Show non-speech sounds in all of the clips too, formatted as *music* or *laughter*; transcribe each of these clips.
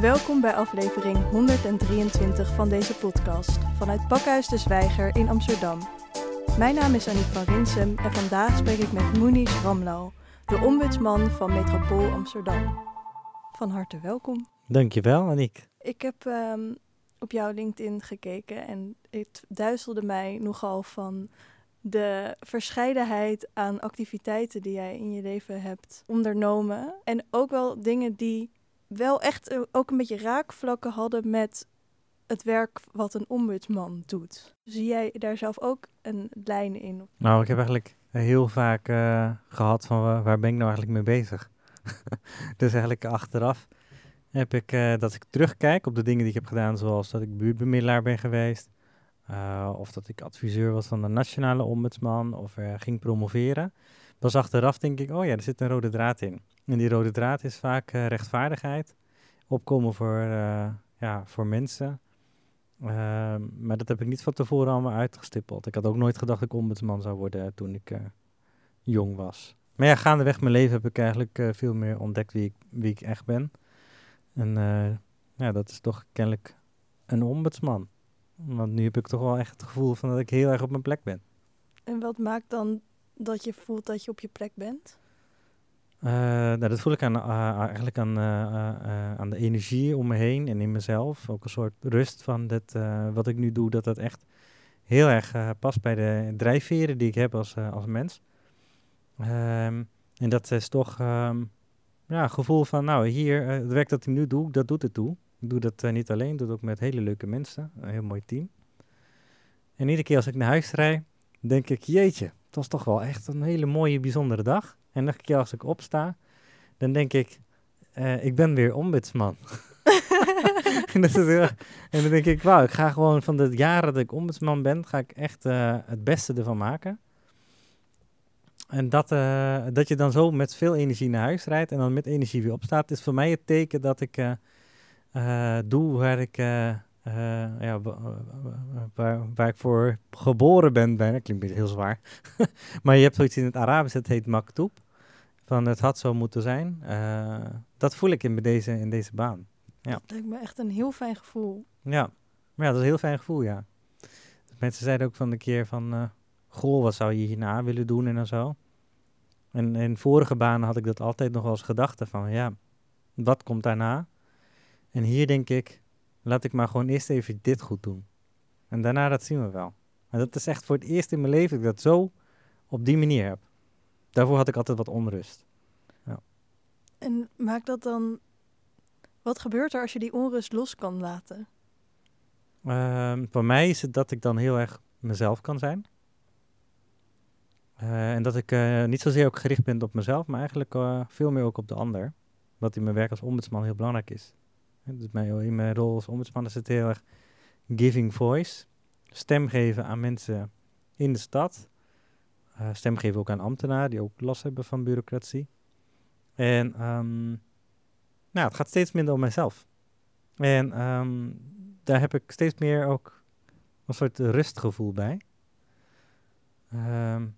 Welkom bij aflevering 123 van deze podcast vanuit Pakhuis de Zwijger in Amsterdam. Mijn naam is Aniek van Rinsem en vandaag spreek ik met Moenies Ramlo, de ombudsman van Metropool Amsterdam. Van harte welkom. Dankjewel, Aniek. Ik heb ehm, op jouw LinkedIn gekeken en het duizelde mij nogal van de verscheidenheid aan activiteiten die jij in je leven hebt ondernomen. En ook wel dingen die wel echt eh, ook een beetje raakvlakken hadden met het werk wat een ombudsman doet. Zie jij daar zelf ook een lijn in? Nou, ik heb eigenlijk heel vaak uh, gehad van waar ben ik nou eigenlijk mee bezig? *laughs* dus eigenlijk achteraf heb ik uh, dat ik terugkijk op de dingen die ik heb gedaan, zoals dat ik buurtbemiddelaar ben geweest, of dat ik adviseur was van de nationale ombudsman, of ging promoveren. Pas achteraf denk ik, oh ja, er zit een rode draad in. En die rode draad is vaak rechtvaardigheid, opkomen voor, ja, voor mensen. Ehm, maar dat heb ik niet van tevoren allemaal uitgestippeld. Ik had ook nooit gedacht dat ik ombudsman zou worden toen ik jong was. Maar ja, gaandeweg mijn leven heb ik eigenlijk veel meer ontdekt wie ik, wie ik echt ben. En ja, dat is toch kennelijk een ombudsman. Want nu heb ik toch wel echt het gevoel van dat ik heel erg op mijn plek ben. En wat maakt dan dat je voelt dat je op je plek bent? Uh, nou, dat voel ik aan, eigenlijk aan, aan de energie om me heen en in mezelf. Ook een soort rust van dit, wat ik nu doe, dat dat echt heel erg past bij de drijfveren die ik heb als, als mens. Um, en dat is toch um, ja, een gevoel van, nou, hier, het werk dat ik nu doe, dat doet het toe. Ik doe dat niet alleen, ik doe het ook met hele leuke mensen, een heel mooi team. En iedere keer als ik naar huis rijd, denk ik, jeetje, het was toch wel echt een hele mooie, bijzondere dag. En elke keer als ik opsta, dan denk ik, uh, ik ben weer ombudsman. *laughs* en, dan denk ik, wauw, ik ga gewoon van de jaren dat ik ombudsman ben, ga ik echt het beste ervan maken. En dat, uh, dat je dan zo met veel energie naar huis rijdt en dan met energie weer opstaat, is voor mij het teken dat ik doe waar ik, ja, waar, waar ik voor geboren ben. Bijna klinkt heel zwaar. *laughs* maar je hebt zoiets in het Arabisch, het heet maktoub. Van het had zo moeten zijn. dat voel ik in deze, in deze baan. Ja. Dat lijkt me echt een heel fijn gevoel. Ja, maar ja, dat is een heel fijn gevoel, ja. Mensen zeiden ook van een keer van goh, wat zou je hierna willen doen en zo. En in vorige banen had ik dat altijd nog als gedachte van, ja, wat komt daarna? En hier denk ik, laat ik maar gewoon eerst even dit goed doen. En daarna, dat zien we wel. En dat is echt voor het eerst in mijn leven dat ik dat zo op die manier heb. Daarvoor had ik altijd wat onrust. Ja. En maakt dat dan, wat gebeurt er als je die onrust los kan laten? Uh, voor mij is het dat ik dan heel erg mezelf kan zijn. Uh, en dat ik uh, niet zozeer ook gericht ben op mezelf, maar eigenlijk uh, veel meer ook op de ander. Wat in mijn werk als ombudsman heel belangrijk is. Dus in mijn rol als ombudsman is het heel erg giving voice. Stem geven aan mensen in de stad. stem geven ook aan ambtenaren die ook last hebben van bureaucratie. En um, nou, het gaat steeds minder om mijzelf. En um, daar heb ik steeds meer ook een soort rustgevoel bij. Um,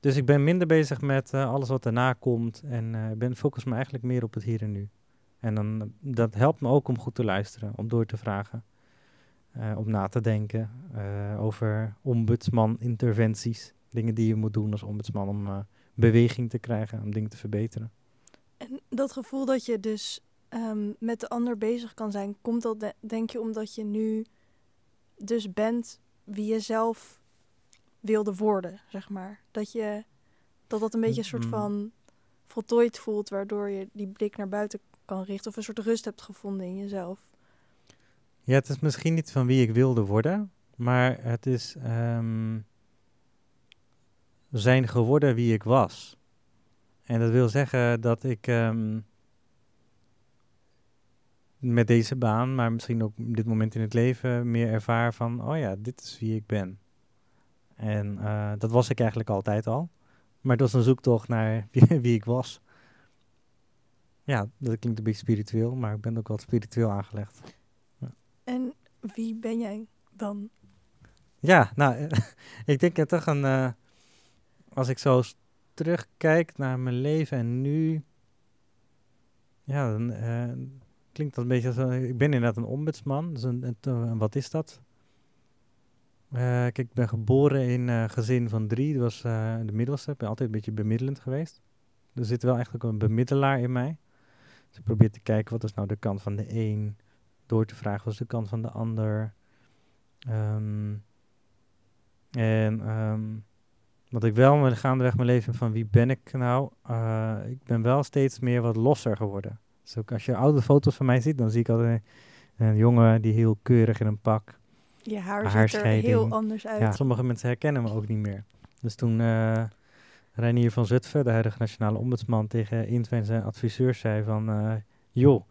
dus ik ben minder bezig met uh, alles wat erna komt en uh, ben focus me eigenlijk meer op het hier en nu. En dan, dat helpt me ook om goed te luisteren, om door te vragen, uh, om na te denken over ombudsman-interventies. Dingen die je moet doen als ombudsman om beweging te krijgen, om dingen te verbeteren. En dat gevoel dat je dus um, met de ander bezig kan zijn, komt dat de denk je omdat je nu dus bent wie je zelf wilde worden, zeg maar. Dat je dat dat een beetje een soort Mm. van voltooid voelt, waardoor je die blik naar buiten kan richten of een soort rust hebt gevonden in jezelf. Ja, het is misschien niet van wie ik wilde worden, maar het is um, zijn geworden wie ik was. En dat wil zeggen dat ik um, met deze baan, maar misschien ook dit moment in het leven, meer ervaar van, oh ja, dit is wie ik ben. En uh, dat was ik eigenlijk altijd al. Maar het was een zoektocht naar *laughs* wie, ik was. Ja, dat klinkt een beetje spiritueel, maar ik ben ook wat spiritueel aangelegd. Ja. En wie ben jij dan? Ja, nou, *laughs* ik denk het toch een. Uh, als ik zo terugkijk naar mijn leven en nu. Ja, dan uh, klinkt dat een beetje als... een- ik ben inderdaad een ombudsman. Dus een, wat is dat? Eh, kijk, ik ben geboren in een gezin van drie. Dat was eh, de middelste. Ik ben altijd een beetje bemiddelend geweest. Er zit wel ook een bemiddelaar in mij. Dus ik probeer te kijken, wat is nou de kant van de een? Door te vragen, wat is de kant van de ander? Ehm, en ehm, wat ik wel met gaandeweg mijn leven van wie ben ik nou? Eh, ik ben wel steeds meer wat losser geworden. Dus ook als je oude foto's van mij ziet, dan zie ik altijd een jongen die heel keurig in een pak. Je haar ziet er heel anders uit. Ja, sommige mensen herkennen me ook niet meer. Dus toen eh Reinier van Zutphen, de huidige nationale ombudsman, tegen een zijn adviseurs zei van... eh, joh,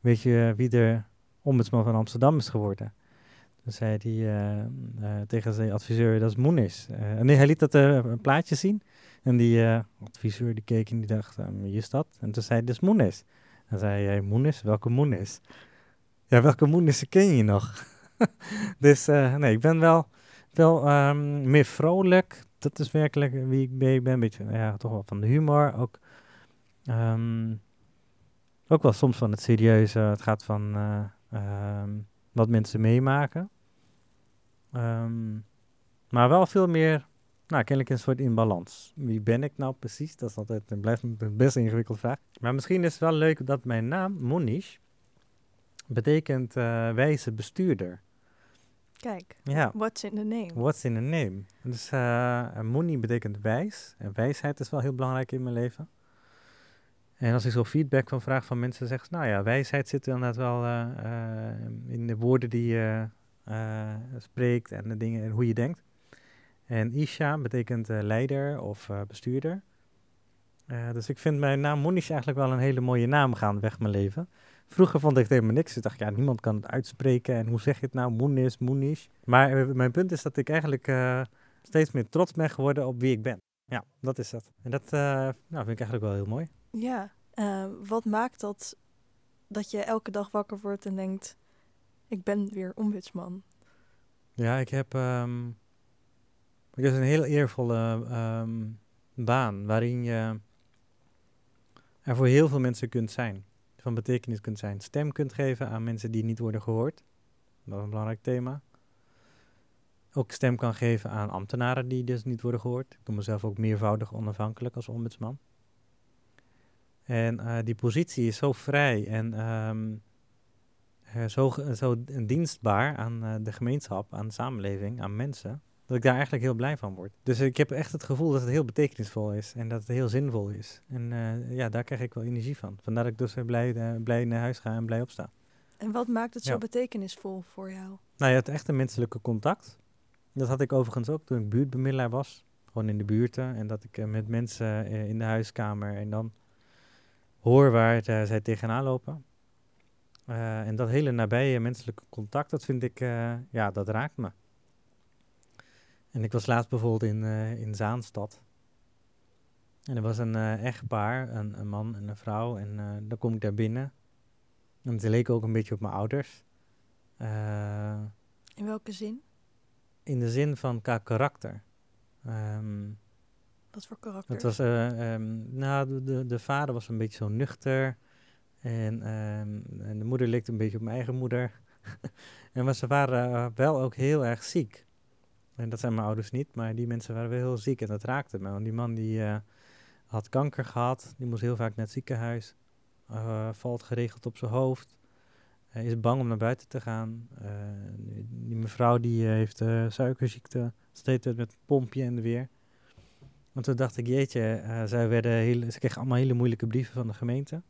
weet je wie de ombudsman van Amsterdam is geworden? Toen zei hij eh, eh, tegen zijn adviseur, dat is Moenis. Eh, nee, hij liet dat eh, een plaatje zien. En die eh, adviseur die keek en die dacht, eh, wie is dat? En toen zei hij, dat is Moenis. En zei hij, Moenis? Welke Moenis? Ja, welke Moenis ken je nog? *laughs* dus eh, nee, ik ben wel, wel ehm, meer vrolijk. Dat is werkelijk wie ik ben. Ik ben een beetje, ja, toch wel van de humor. Ook, ehm, ook wel soms van het serieuze. Het gaat van eh, ehm, wat mensen meemaken. Ehm, maar wel veel meer, nou, kennelijk een soort in balans. Wie ben ik nou precies? Dat is altijd, dat blijft een best ingewikkelde vraag. Maar misschien is het wel leuk dat mijn naam, Monish, betekent eh, wijze bestuurder. Kijk, Ja. what's in the name? What's in a name? Dus eh money betekent wijs. En wijsheid is wel heel belangrijk in mijn leven. En als ik zo feedback van vraag van mensen, zeggen ze, nou ja, wijsheid zit inderdaad wel eh, eh, in de woorden die je eh, spreekt en de dingen en hoe je denkt. En Isha betekent eh, leider of eh, bestuurder. Eh, dus ik vind mijn naam Monish eigenlijk wel een hele mooie naam gaandeweg mijn leven. Vroeger vond ik het helemaal niks. Ik dacht, ja, niemand kan het uitspreken. En hoe zeg je het nou? Moenis, Moenish. Maar eh, mijn punt is dat ik eigenlijk eh, steeds meer trots ben geworden op wie ik ben. Ja, dat is dat. En dat eh, nou, vind ik eigenlijk wel heel mooi. Ja, wat maakt dat dat je elke dag wakker wordt en denkt, ik ben weer ombudsman? Ja, ik heb... ehm het is een heel eervolle ehm, baan waarin je er voor heel veel mensen kunt zijn. Van betekenis kunt zijn. Stem kunt geven aan mensen die niet worden gehoord. Dat is een belangrijk thema. Ook stem kan geven aan ambtenaren die dus niet worden gehoord. Ik doe mezelf ook meervoudig onafhankelijk als ombudsman. En eh, die positie is zo vrij en ehm, eh, zo, zo dienstbaar aan eh, de gemeenschap, aan de samenleving, aan mensen, dat ik daar eigenlijk heel blij van word. Dus ik heb echt het gevoel dat het heel betekenisvol is en dat het heel zinvol is. En eh, ja, daar krijg ik wel energie van. Vandaar dat ik dus weer blij, eh, blij naar huis ga en blij opsta. En wat maakt het zo Ja. betekenisvol voor jou? Nou ja, het echte menselijke contact. Dat had ik overigens ook toen ik buurtbemiddelaar was. Gewoon in de buurten. En dat ik eh, met mensen in de huiskamer en dan hoor waar zij tegenaan lopen. En dat hele nabije menselijke contact, dat vind ik, ja, dat raakt me. En ik was laatst bijvoorbeeld in, eh, in Zaanstad. En er was een eh, echtpaar, een, een man en een vrouw. En eh, dan kom ik daar binnen. En ze leken ook een beetje op mijn ouders. In welke zin? in de zin van qua karakter. Ehm, Wat voor karakter? het was, eh, ehm, nou, de, de, de vader was een beetje zo nuchter. En, ehm, en de moeder leek een beetje op mijn eigen moeder. *laughs* en maar ze waren wel ook heel erg ziek. En dat zijn mijn ouders niet, maar die mensen waren wel heel ziek. En dat raakte me. Want die man die eh, had kanker gehad. Die moest heel vaak naar het ziekenhuis. eh, valt geregeld op zijn hoofd. Hij is bang om naar buiten te gaan. Eh, die, mevrouw die eh, heeft eh, suikerziekte. Steeds met het pompje en weer. Want toen dacht ik, jeetje, eh, zij werden heel, ze kregen allemaal hele moeilijke brieven van de gemeente.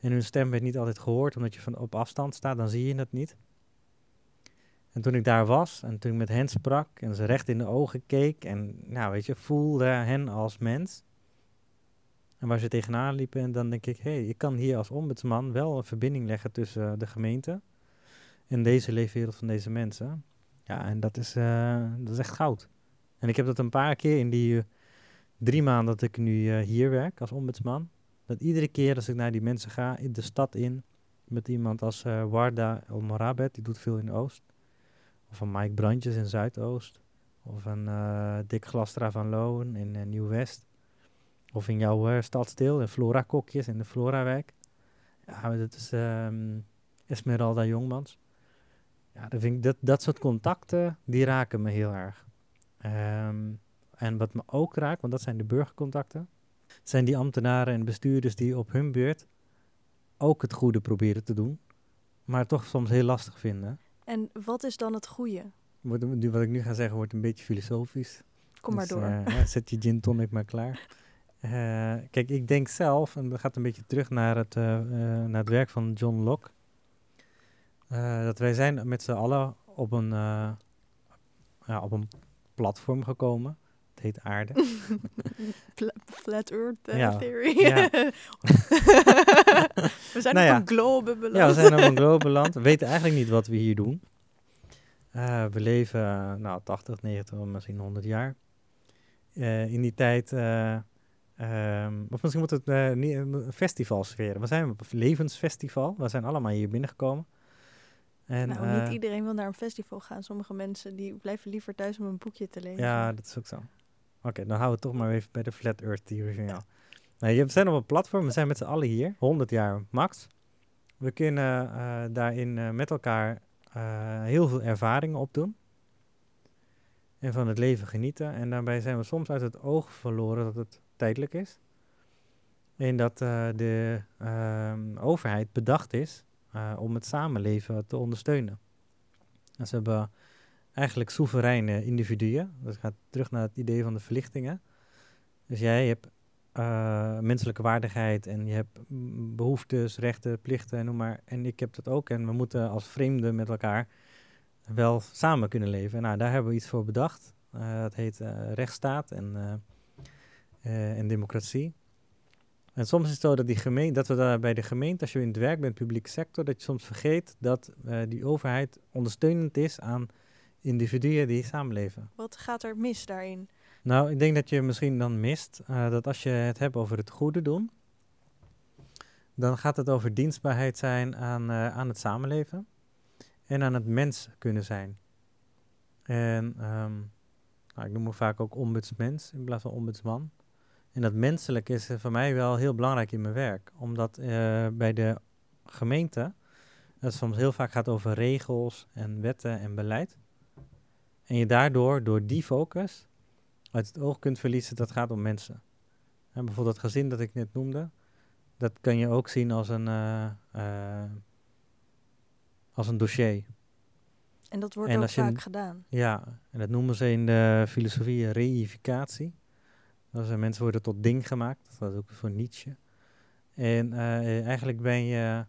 En hun stem werd niet altijd gehoord, omdat je van op afstand staat, dan zie je het niet. En toen ik daar was en toen ik met hen sprak en ze recht in de ogen keek en nou weet je, voelde hen als mens. En waar ze tegenaan liepen en dan denk ik, hé, hey, ik kan hier als ombudsman wel een verbinding leggen tussen eh, de gemeente en deze leefwereld van deze mensen. Ja, en dat is, eh, dat is echt goud. En ik heb dat een paar keer in die eh, drie maanden dat ik nu hier werk als ombudsman. Dat iedere keer als ik naar die mensen ga, in de stad in, met iemand als Warda El Morabet, die doet veel in Oost. Een Mike Brandjes in Zuidoost. Of een eh, Dick Glastra van Loon in eh, Nieuw-West. Of in jouw eh, stadsdeel, in Flora Kokjes in de Florawijk. Ja, dat is, ehm, Esmeralda Jongmans. Ja, dat, vind ik, dat, dat soort contacten, die raken me heel erg. Ehm, en wat me ook raakt, want dat zijn de burgercontacten, zijn die ambtenaren en bestuurders die op hun beurt ook het goede proberen te doen, maar toch soms heel lastig vinden. En wat is dan het goede? Wordt, nu, wat ik nu ga zeggen wordt een beetje filosofisch. Kom maar Dus, door. eh, zet je gin tonic maar klaar. Eh, kijk, ik denk zelf, en dat gaat een beetje terug naar het, eh, naar het werk van John Locke, dat wij zijn met z'n allen op een, ja, op een platform gekomen. Het heet aarde. *laughs* Flat Earth eh, Ja, Theory. ja. *laughs* *laughs* we zijn Nou op ja. een globe beland. Ja, we zijn op een globe beland. We weten eigenlijk niet wat we hier doen. Eh, we leven, eh, nou, 80, 90, misschien 100 jaar. In die tijd, ehm, of misschien moet het een festivalsfeer. We zijn op een levensfestival. We zijn allemaal hier binnengekomen. En, nou, niet iedereen wil naar een festival gaan. Sommige mensen die blijven liever thuis om een boekje te lezen. Ja, dat is ook zo. Oké, dan houden we toch maar even bij de Flat Earth Theory van jou. Nou, je- we zijn op een platform, we zijn met z'n allen hier, 100 jaar max. We kunnen eh, daarin eh, met elkaar eh, heel veel ervaringen opdoen. En van het leven genieten. En daarbij zijn we soms uit het oog verloren dat het tijdelijk is. En dat de ehm, overheid bedacht is om het samenleven te ondersteunen. En ze hebben eigenlijk soevereine individuen. Dat gaat terug naar het idee van de verlichtingen. Dus jij hebt eh, menselijke waardigheid en je hebt behoeftes, rechten, plichten en noem maar. En ik heb dat ook. En we moeten als vreemden met elkaar wel samen kunnen leven. Nou, daar hebben we iets voor bedacht. Eh dat heet eh, rechtsstaat en, en democratie. En soms is het zo dat, die gemeen, dat we daar bij de gemeente, als je in het werk bent, publieke sector, dat je soms vergeet dat die overheid ondersteunend is aan individuen die samenleven. Wat gaat er mis daarin? Nou, ik denk dat je misschien dan mist eh, dat als je het hebt over het goede doen, dan gaat het over dienstbaarheid zijn aan, eh, aan het samenleven en aan het mens kunnen zijn. En ehm, nou, ik noem me vaak ook ombudsmens in plaats van ombudsman. En dat menselijk is voor mij wel heel belangrijk in mijn werk, omdat eh, bij de gemeente het soms heel vaak gaat over regels en wetten en beleid. En je daardoor, door die focus, uit het oog kunt verliezen dat gaat om mensen. En bijvoorbeeld dat gezin dat ik net noemde, dat kan je ook zien als een, eh, eh, als een dossier. En dat wordt En ook je vaak gedaan. Ja, en dat noemen ze in de filosofie reificatie. Dat mensen worden tot ding gemaakt, dat is ook voor Nietzsche. En eh, eigenlijk ben je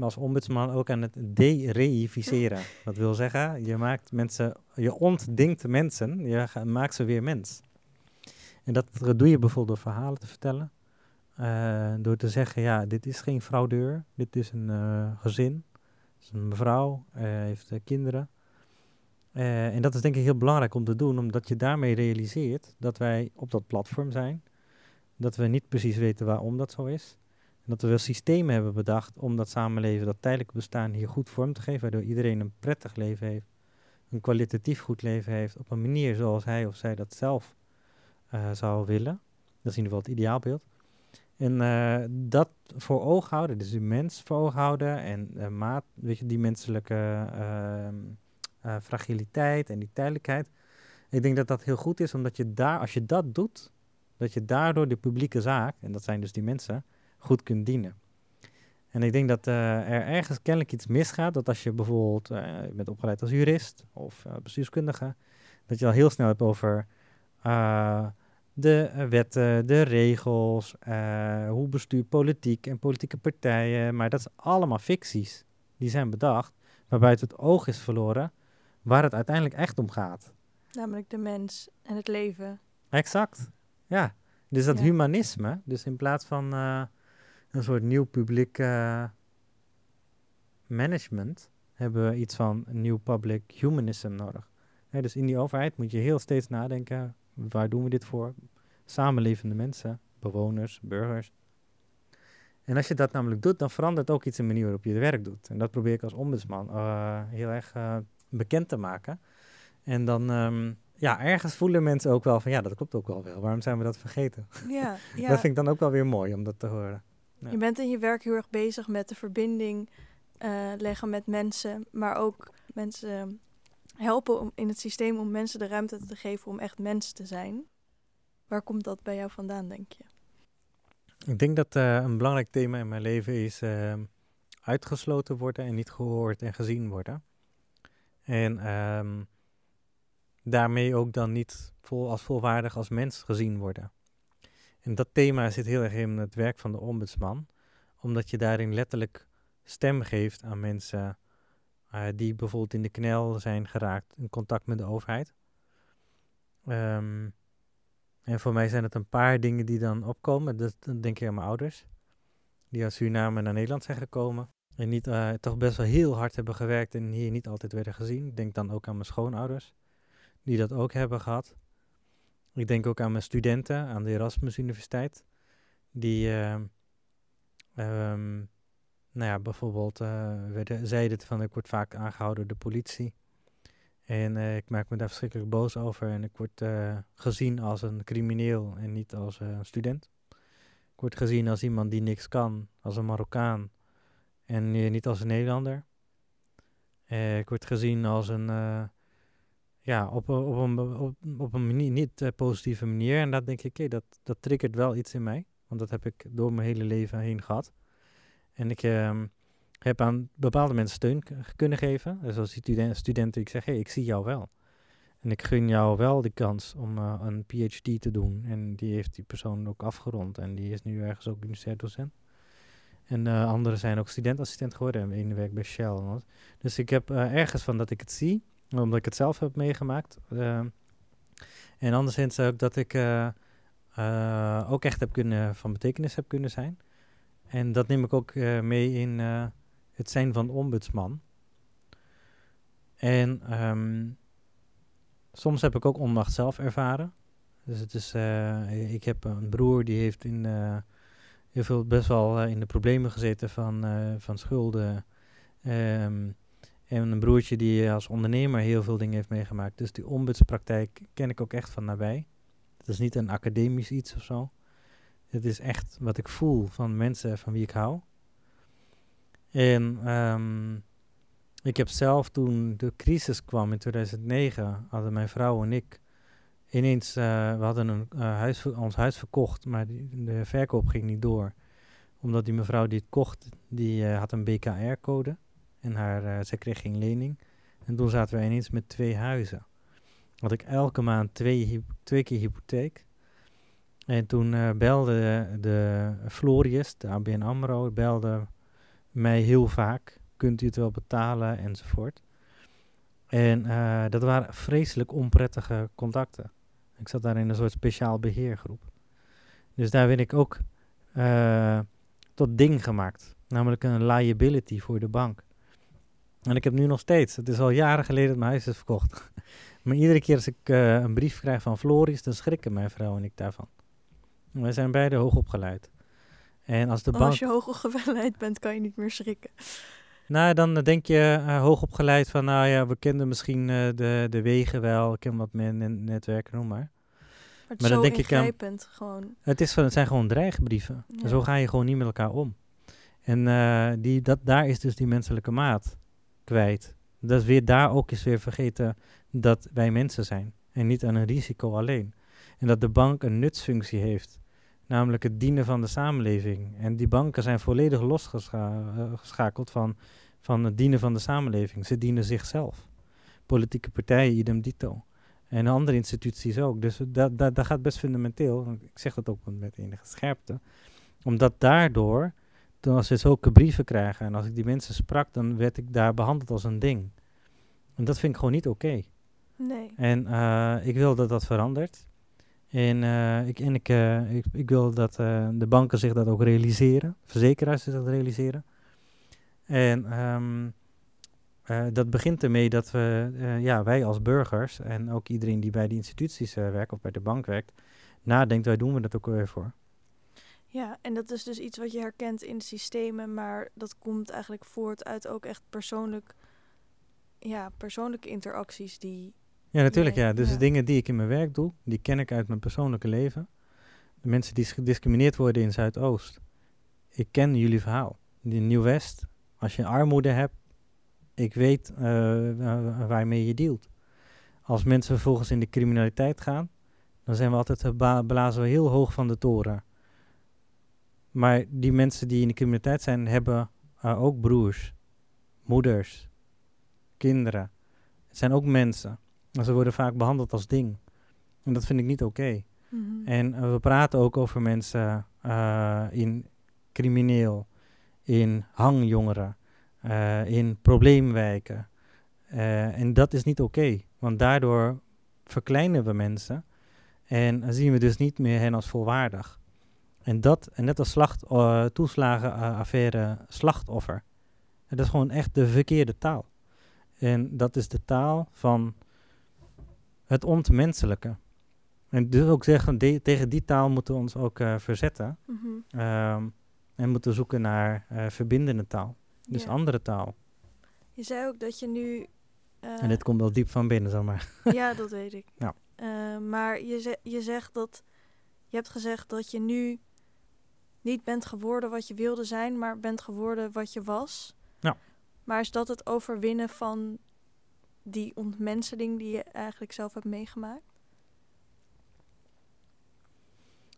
als ombudsman ook aan het de-reificeren. Dat wil zeggen, je maakt mensen, je ontdingt mensen, je maakt ze weer mens. En dat doe je bijvoorbeeld door verhalen te vertellen. Eh, door te zeggen, ja, dit is geen fraudeur, dit is een eh, gezin. Het is een mevrouw, eh, heeft kinderen. En dat is denk ik heel belangrijk om te doen, omdat je daarmee realiseert dat wij op dat platform zijn. Dat we niet precies weten waarom dat zo is. En dat we wel systemen hebben bedacht om dat samenleven, dat tijdelijke bestaan hier goed vorm te geven, waardoor iedereen een prettig leven heeft, een kwalitatief goed leven heeft, op een manier zoals hij of zij dat zelf eh, zou willen. Dat is in ieder geval het ideaalbeeld. En eh, dat voor ogen houden, dus die mens voor ogen houden en eh, maat, weet je, die menselijke ehm, eh, fragiliteit en die tijdelijkheid. Ik denk dat dat heel goed is, omdat je daar, als je dat doet, dat je daardoor de publieke zaak, en dat zijn dus die mensen, goed kunt dienen. En ik denk dat eh, er ergens kennelijk iets misgaat, dat als je bijvoorbeeld je bent opgeleid als jurist of eh, bestuurskundige, dat je al heel snel hebt over de wetten, de regels, hoe bestuurt politiek en politieke partijen, maar dat is allemaal ficties. Die zijn bedacht, waarbij het het oog is verloren waar het uiteindelijk echt om gaat. Namelijk de mens en het leven. Exact. Ja. Dus dat Ja. humanisme, dus in plaats van een soort nieuw publiek eh, management, hebben we iets van nieuw public humanism nodig. Hè, dus in die overheid moet je heel steeds nadenken, waar doen we dit voor? Samenlevende mensen, bewoners, burgers. En als je dat namelijk doet, dan verandert ook iets in de manier waarop je het werk doet. En dat probeer ik als ombudsman eh, heel erg eh, bekend te maken. En dan, ehm, ja, ergens voelen mensen ook wel van, ja, dat klopt ook wel wel. Waarom zijn we dat vergeten? Ja, *laughs* ja. Dat vind ik dan ook wel weer mooi om dat te horen. Ja. Je bent in je werk heel erg bezig met de verbinding eh, leggen met mensen, maar ook mensen helpen om, in het systeem om mensen de ruimte te geven om echt mens te zijn. Waar komt dat bij jou vandaan, denk je? Ik denk dat uh, een belangrijk thema in mijn leven is uh, uitgesloten worden en niet gehoord en gezien worden. En um, daarmee ook dan niet vol, als volwaardig als mens gezien worden. En dat thema zit heel erg in het werk van de ombudsman, omdat je daarin letterlijk stem geeft aan mensen uh, die bijvoorbeeld in de knel zijn geraakt in contact met de overheid. Um, en voor mij zijn het een paar dingen die dan opkomen. Dan denk ik aan mijn ouders, die uit Suriname naar Nederland zijn gekomen. En niet, uh, toch best wel heel hard hebben gewerkt en hier niet altijd werden gezien. Ik denk dan ook aan mijn schoonouders, die dat ook hebben gehad. Ik denk ook aan mijn studenten aan de Erasmus Universiteit, die uh, um, nou ja, bijvoorbeeld uh, werden, zeiden van ik word vaak aangehouden door de politie. En uh, ik maak me daar verschrikkelijk boos over en ik word uh, gezien als een crimineel en niet als een student. Ik word gezien als iemand die niks kan, als een Marokkaan en niet als een Nederlander. ik word gezien als een, ja, op, op een, op, op een niet positieve manier. En dat denk ik, oké, dat, dat triggert wel iets in mij. Want dat heb ik door mijn hele leven heen gehad. En ik ehm, heb aan bepaalde mensen steun kunnen geven. Dus als die studenten, ik zeg, hé, hey, ik zie jou wel. En ik gun jou wel de kans om een PhD te doen. En die heeft die persoon ook afgerond. En die is nu ergens ook universitair docent. En anderen zijn ook studentassistent geworden. En één werkt bij Shell. Dus ik heb ergens van dat ik het zie. Omdat ik het zelf heb meegemaakt. Ehm, en anderszins ook dat ik ook echt heb kunnen, van betekenis heb kunnen zijn. En dat neem ik ook mee in het zijn van ombudsman. En um, soms heb ik ook onmacht zelf ervaren. Dus het is, uh, ik heb een broer die heeft in, heel veel best wel in de problemen gezeten van, van schulden. Um, en een broertje die als ondernemer heel veel dingen heeft meegemaakt. Dus die ombudspraktijk ken ik ook echt van nabij. Het is niet een academisch iets of zo. Het is echt wat ik voel van mensen van wie ik hou. En um, ik heb zelf toen de crisis kwam in 2009, hadden mijn vrouw en ik ineens, uh, we hadden een, huis, ons huis verkocht, maar die, de verkoop ging niet door. Omdat die mevrouw die het kocht, die uh, had een BKR-code en haar, zij kreeg geen lening. En toen zaten we ineens met twee huizen. Had ik elke maand twee, twee keer hypotheek. En toen belde de, Florius, de ABN AMRO, belde mij heel vaak. Kunt u het wel betalen enzovoort. En uh, dat waren vreselijk onprettige contacten. Ik zat daar in een soort speciaal beheergroep. Dus daar werd ik ook uh, tot ding gemaakt. Namelijk een liability voor de bank. En ik heb nu nog steeds, het is al jaren geleden dat mijn huis is verkocht. *laughs* maar iedere keer als ik uh, een brief krijg van Floris, dan schrikken mijn vrouw en ik daarvan. Wij zijn beide hoog opgeleid. En als, de bank... als je hoogopgeleid bent, kan je niet meer schrikken. Nou, dan denk je uh, hoogopgeleid van, nou ja, we kennen misschien uh, de, de wegen wel, ik ken wat meer netwerken, noem maar. Maar, maar dan denk ik aan, gewoon. Het, is van, het zijn gewoon dreigbrieven. Ja. Zo ga je gewoon niet met elkaar om. En uh, die, dat, daar is dus die menselijke maat kwijt. Dat is weer daar ook eens weer vergeten dat wij mensen zijn. En niet aan een risico alleen. En dat de bank een nutsfunctie heeft namelijk het dienen van de samenleving. En die banken zijn volledig losgeschakeld van, van het dienen van de samenleving. Ze dienen zichzelf. Politieke partijen, idem dito. En andere instituties ook. Dus dat, dat, dat gaat best fundamenteel. Ik zeg dat ook met enige scherpte. Omdat daardoor, dan als we zulke brieven krijgen en als ik die mensen sprak, dan werd ik daar behandeld als een ding. En dat vind ik gewoon niet oké. Okay. Nee. En uh, ik wil dat dat verandert. En, uh, ik, en ik, uh, ik, ik, wil dat de banken zich dat ook realiseren, verzekeraars zich dat realiseren. En um, dat begint ermee dat we, ja, wij als burgers en ook iedereen die bij die instituties werkt of bij de bank werkt, nadenkt, waar doen we dat ook weer voor? Ja, en dat is dus iets wat je herkent in de systemen, maar dat komt eigenlijk voort uit ook echt persoonlijk, ja, persoonlijke interacties die ja, natuurlijk ja. Dus de dingen die ik in mijn werk doe, die ken ik uit mijn persoonlijke leven. De mensen die gediscrimineerd worden in Zuidoost. Ik ken jullie verhaal. In Nieuw-West Als je armoede hebt, ik weet uh, waarmee je dealt. Als mensen vervolgens in de criminaliteit gaan, dan zijn we altijd blazen we heel hoog van de toren. Maar die mensen die in de criminaliteit zijn, hebben uh, ook broers, moeders, kinderen. Het zijn ook mensen. En ze worden vaak behandeld als ding. En dat vind ik niet oké. Mhm. En uh, we praten ook over mensen uh, in crimineel, in hangjongeren, in probleemwijken. en dat is niet oké, want daardoor verkleinen we mensen en zien we dus niet meer hen als volwaardig. En dat, en net als slacht, uh, toeslagenaffaire slachtoffer. En dat is gewoon echt de verkeerde taal. En dat is de taal van het ontmenselijke. En dus ook zeggen, tegen die taal moeten we ons ook uh, verzetten. Mm -hmm. en moeten zoeken naar uh, verbindende taal. Dus andere taal. Je zei ook dat je nu... en dit komt wel diep van binnen, zomaar. *laughs* ja, dat weet ik. Ja. maar je, je zegt dat... Je hebt gezegd dat je nu niet bent geworden wat je wilde zijn, maar bent geworden wat je was. Ja. Maar is dat het overwinnen van die ontmenseling die je eigenlijk zelf hebt meegemaakt?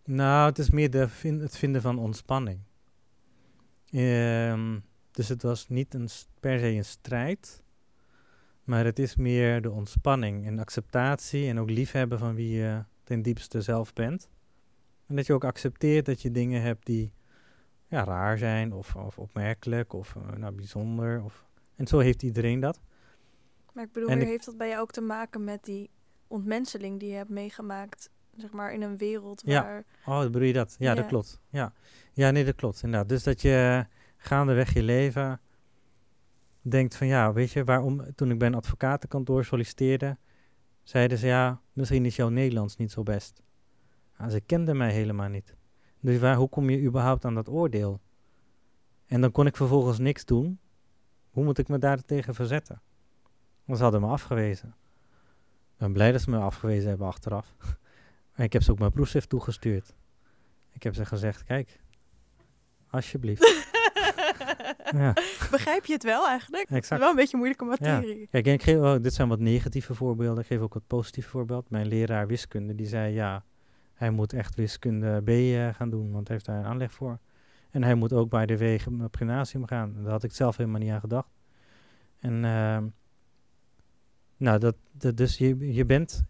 Nou, het is meer de het vinden van ontspanning. Um, dus het was niet een, per se een strijd, maar het is meer de ontspanning en acceptatie en ook liefhebben van wie je ten diepste zelf bent. En dat je ook accepteert dat je dingen hebt die ja, raar zijn of, of opmerkelijk of uh, nou, bijzonder. Of, en zo heeft iedereen dat. Maar ik bedoel, heeft dat bij jou ook te maken met die ontmenseling die je hebt meegemaakt, zeg maar, in een wereld waar... Ja, oh, bedoel je dat? Ja, dat klopt. Ja. ja, nee, dat klopt inderdaad. Dus dat je gaandeweg je leven denkt van, ja, weet je, waarom, toen ik bij een advocatenkantoor solliciteerde, zeiden ze, ja, misschien is jouw Nederlands niet zo best. Ze kenden mij helemaal niet. Dus waar, hoe kom je überhaupt aan dat oordeel? En dan kon ik vervolgens niks doen. Hoe moet ik me daar tegen verzetten? Want ze hadden me afgewezen. Ik ben blij dat ze me afgewezen hebben achteraf. *laughs* en ik heb ze ook mijn proefschrift toegestuurd. Ik heb ze gezegd, kijk, alsjeblieft. *laughs* ja. Begrijp je het wel eigenlijk? Exact. Wel een beetje moeilijke materie. Ja. Kijk, en ik geef, oh, dit zijn wat negatieve voorbeelden. Ik geef ook wat positieve voorbeeld. Mijn leraar wiskunde, die zei, ja, hij moet echt wiskunde B uh, gaan doen, want hij heeft daar een aanleg voor. En hij moet ook bij de wegen op gymnasium gaan. Daar had ik zelf helemaal niet aan gedacht. En uh, nou, dat, dat, dus je, je bent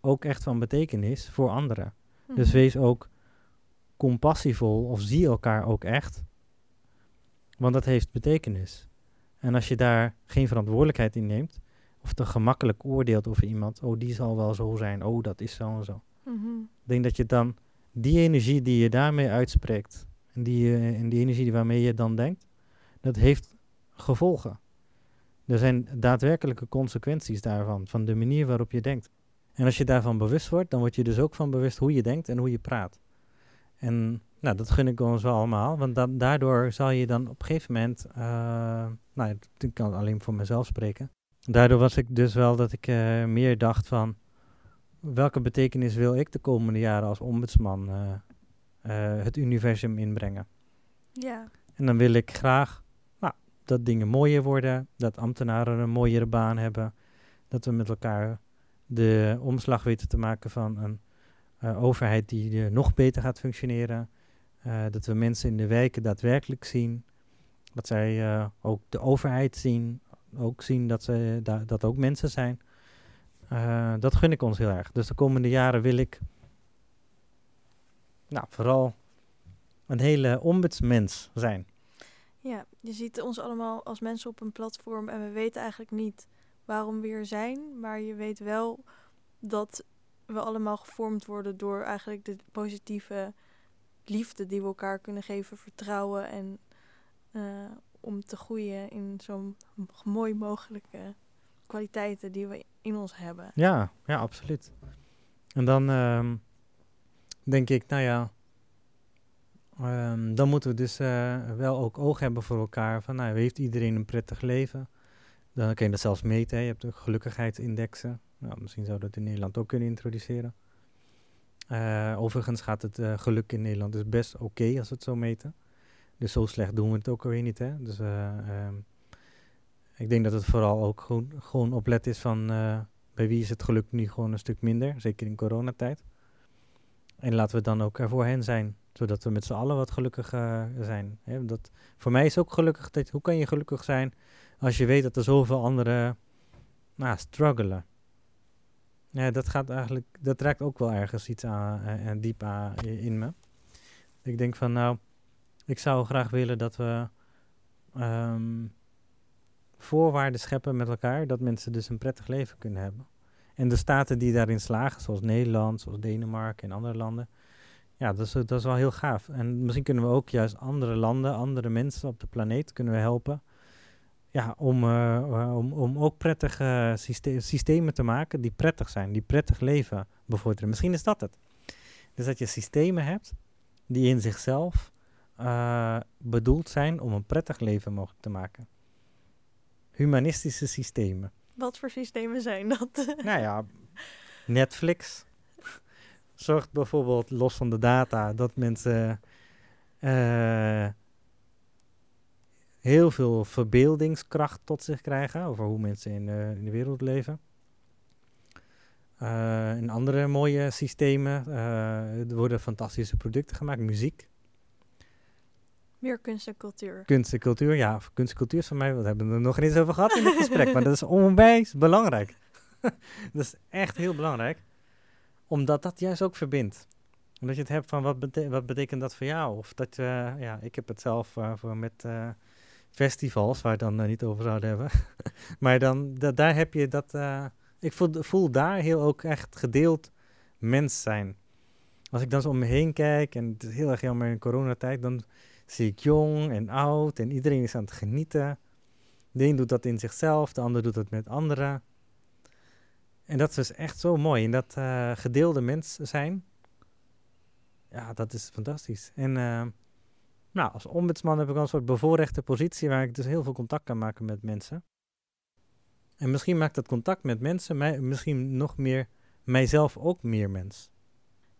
ook echt van betekenis voor anderen. Dus mhm. wees ook compassievol of zie elkaar ook echt. Want dat heeft betekenis. En als je daar geen verantwoordelijkheid in neemt, of te gemakkelijk oordeelt over iemand, oh die zal wel zo zijn, oh dat is zo en zo. Mhm. Ik denk dat je dan die energie die je daarmee uitspreekt, en die, en die energie waarmee je dan denkt, dat heeft gevolgen. Er zijn daadwerkelijke consequenties daarvan, van de manier waarop je denkt. En als je daarvan bewust wordt, dan word je dus ook van bewust hoe je denkt en hoe je praat. En nou, dat gun ik ons wel allemaal, want daardoor zal je dan op een gegeven moment, uh, nou, ik kan alleen voor mezelf spreken. Daardoor was ik dus wel dat ik uh, meer dacht van, welke betekenis wil ik de komende jaren als ombudsman uh, het universum inbrengen? Ja. En dan wil ik graag nou, dat dingen mooier worden, dat ambtenaren een mooiere baan hebben, dat we met elkaar de omslag weten te maken van een uh, overheid die nog beter gaat functioneren, dat we mensen in de wijken daadwerkelijk zien, dat zij ook de overheid zien, ook zien dat ze dat ook mensen zijn. Uh, dat gun ik ons heel erg. Dus de komende jaren wil ik nou, vooral een hele ombudsmens zijn. Ja, je ziet ons allemaal als mensen op een platform en we weten eigenlijk niet waarom we hier zijn, maar je weet wel dat we allemaal gevormd worden door eigenlijk de positieve liefde die we elkaar kunnen geven, vertrouwen en uh, om te groeien in zo'n mooi mogelijke kwaliteiten die we in ons hebben. Ja, ja, absoluut. En dan um, denk ik, nou ja, um, dan moeten we dus uh, wel ook oog hebben voor elkaar. Van, nou, heeft iedereen een prettig leven? Dan kun je dat zelfs meten. Je hebt de gelukkigheidsindexen. Nou, misschien zou dat in Nederland ook kunnen introduceren. Uh, overigens gaat het uh, geluk in Nederland dus best oké als we het zo meten. Dus zo slecht doen we het ook alweer niet. Hè? Dus ehm, ik denk dat het vooral ook gewoon, gewoon oplet is van bij wie is het geluk nu gewoon een stuk minder, zeker in coronatijd. En laten we dan ook er voor hen zijn, zodat we met z'n allen wat gelukkiger zijn. Hè? Dat, voor mij is ook gelukkig, dat, hoe kan je gelukkig zijn als je weet dat er zoveel anderen nou, struggelen. Ja, dat gaat eigenlijk, dat raakt ook wel ergens iets aan, en eh, diep aan in me. Ik denk van, nou, ik zou graag willen dat we um, voorwaarden scheppen met elkaar, dat mensen dus een prettig leven kunnen hebben. En de staten die daarin slagen, zoals Nederland, zoals Denemarken en andere landen, ja, dat is, dat is wel heel gaaf. En misschien kunnen we ook juist andere landen, andere mensen op de planeet kunnen we helpen ja, om, uh, om, om ook prettige syste systemen te maken die prettig zijn, die prettig leven bevorderen. Misschien is dat het. Dus dat je systemen hebt die in zichzelf uh, bedoeld zijn om een prettig leven mogelijk te maken. Humanistische systemen. Wat voor systemen zijn dat? *laughs* nou ja, Netflix zorgt bijvoorbeeld los van de data dat mensen uh, heel veel verbeeldingskracht tot zich krijgen over hoe mensen in, uh, in de wereld leven. Uh, in andere mooie systemen er worden fantastische producten gemaakt, muziek. Meer kunst en cultuur. Kunst en cultuur, ja. Kunst en cultuur is van mij, we hebben er nog eens over gehad in het gesprek, maar dat is onwijs belangrijk. *laughs* dat is echt heel belangrijk, omdat dat juist ook verbindt. Omdat je het hebt van wat, wat betekent dat voor jou? Of dat, uh, ja, ik heb het zelf voor met festivals, waar we het dan niet over zouden hebben. *laughs* maar dan, da daar heb je dat. Ik voel, voel, daar heel ook echt gedeeld mens zijn. Als ik dan zo om me heen kijk, en het is heel erg jammer in coronatijd, dan zie ik jong en oud en iedereen is aan het genieten. De een doet dat in zichzelf, de ander doet dat met anderen. En dat is dus echt zo mooi. En dat uh, gedeelde mens zijn, ja, dat is fantastisch. En nou, als ombudsman heb ik een soort bevoorrechte positie waar ik dus heel veel contact kan maken met mensen. En misschien maakt dat contact met mensen mij, misschien nog meer mijzelf ook meer mens.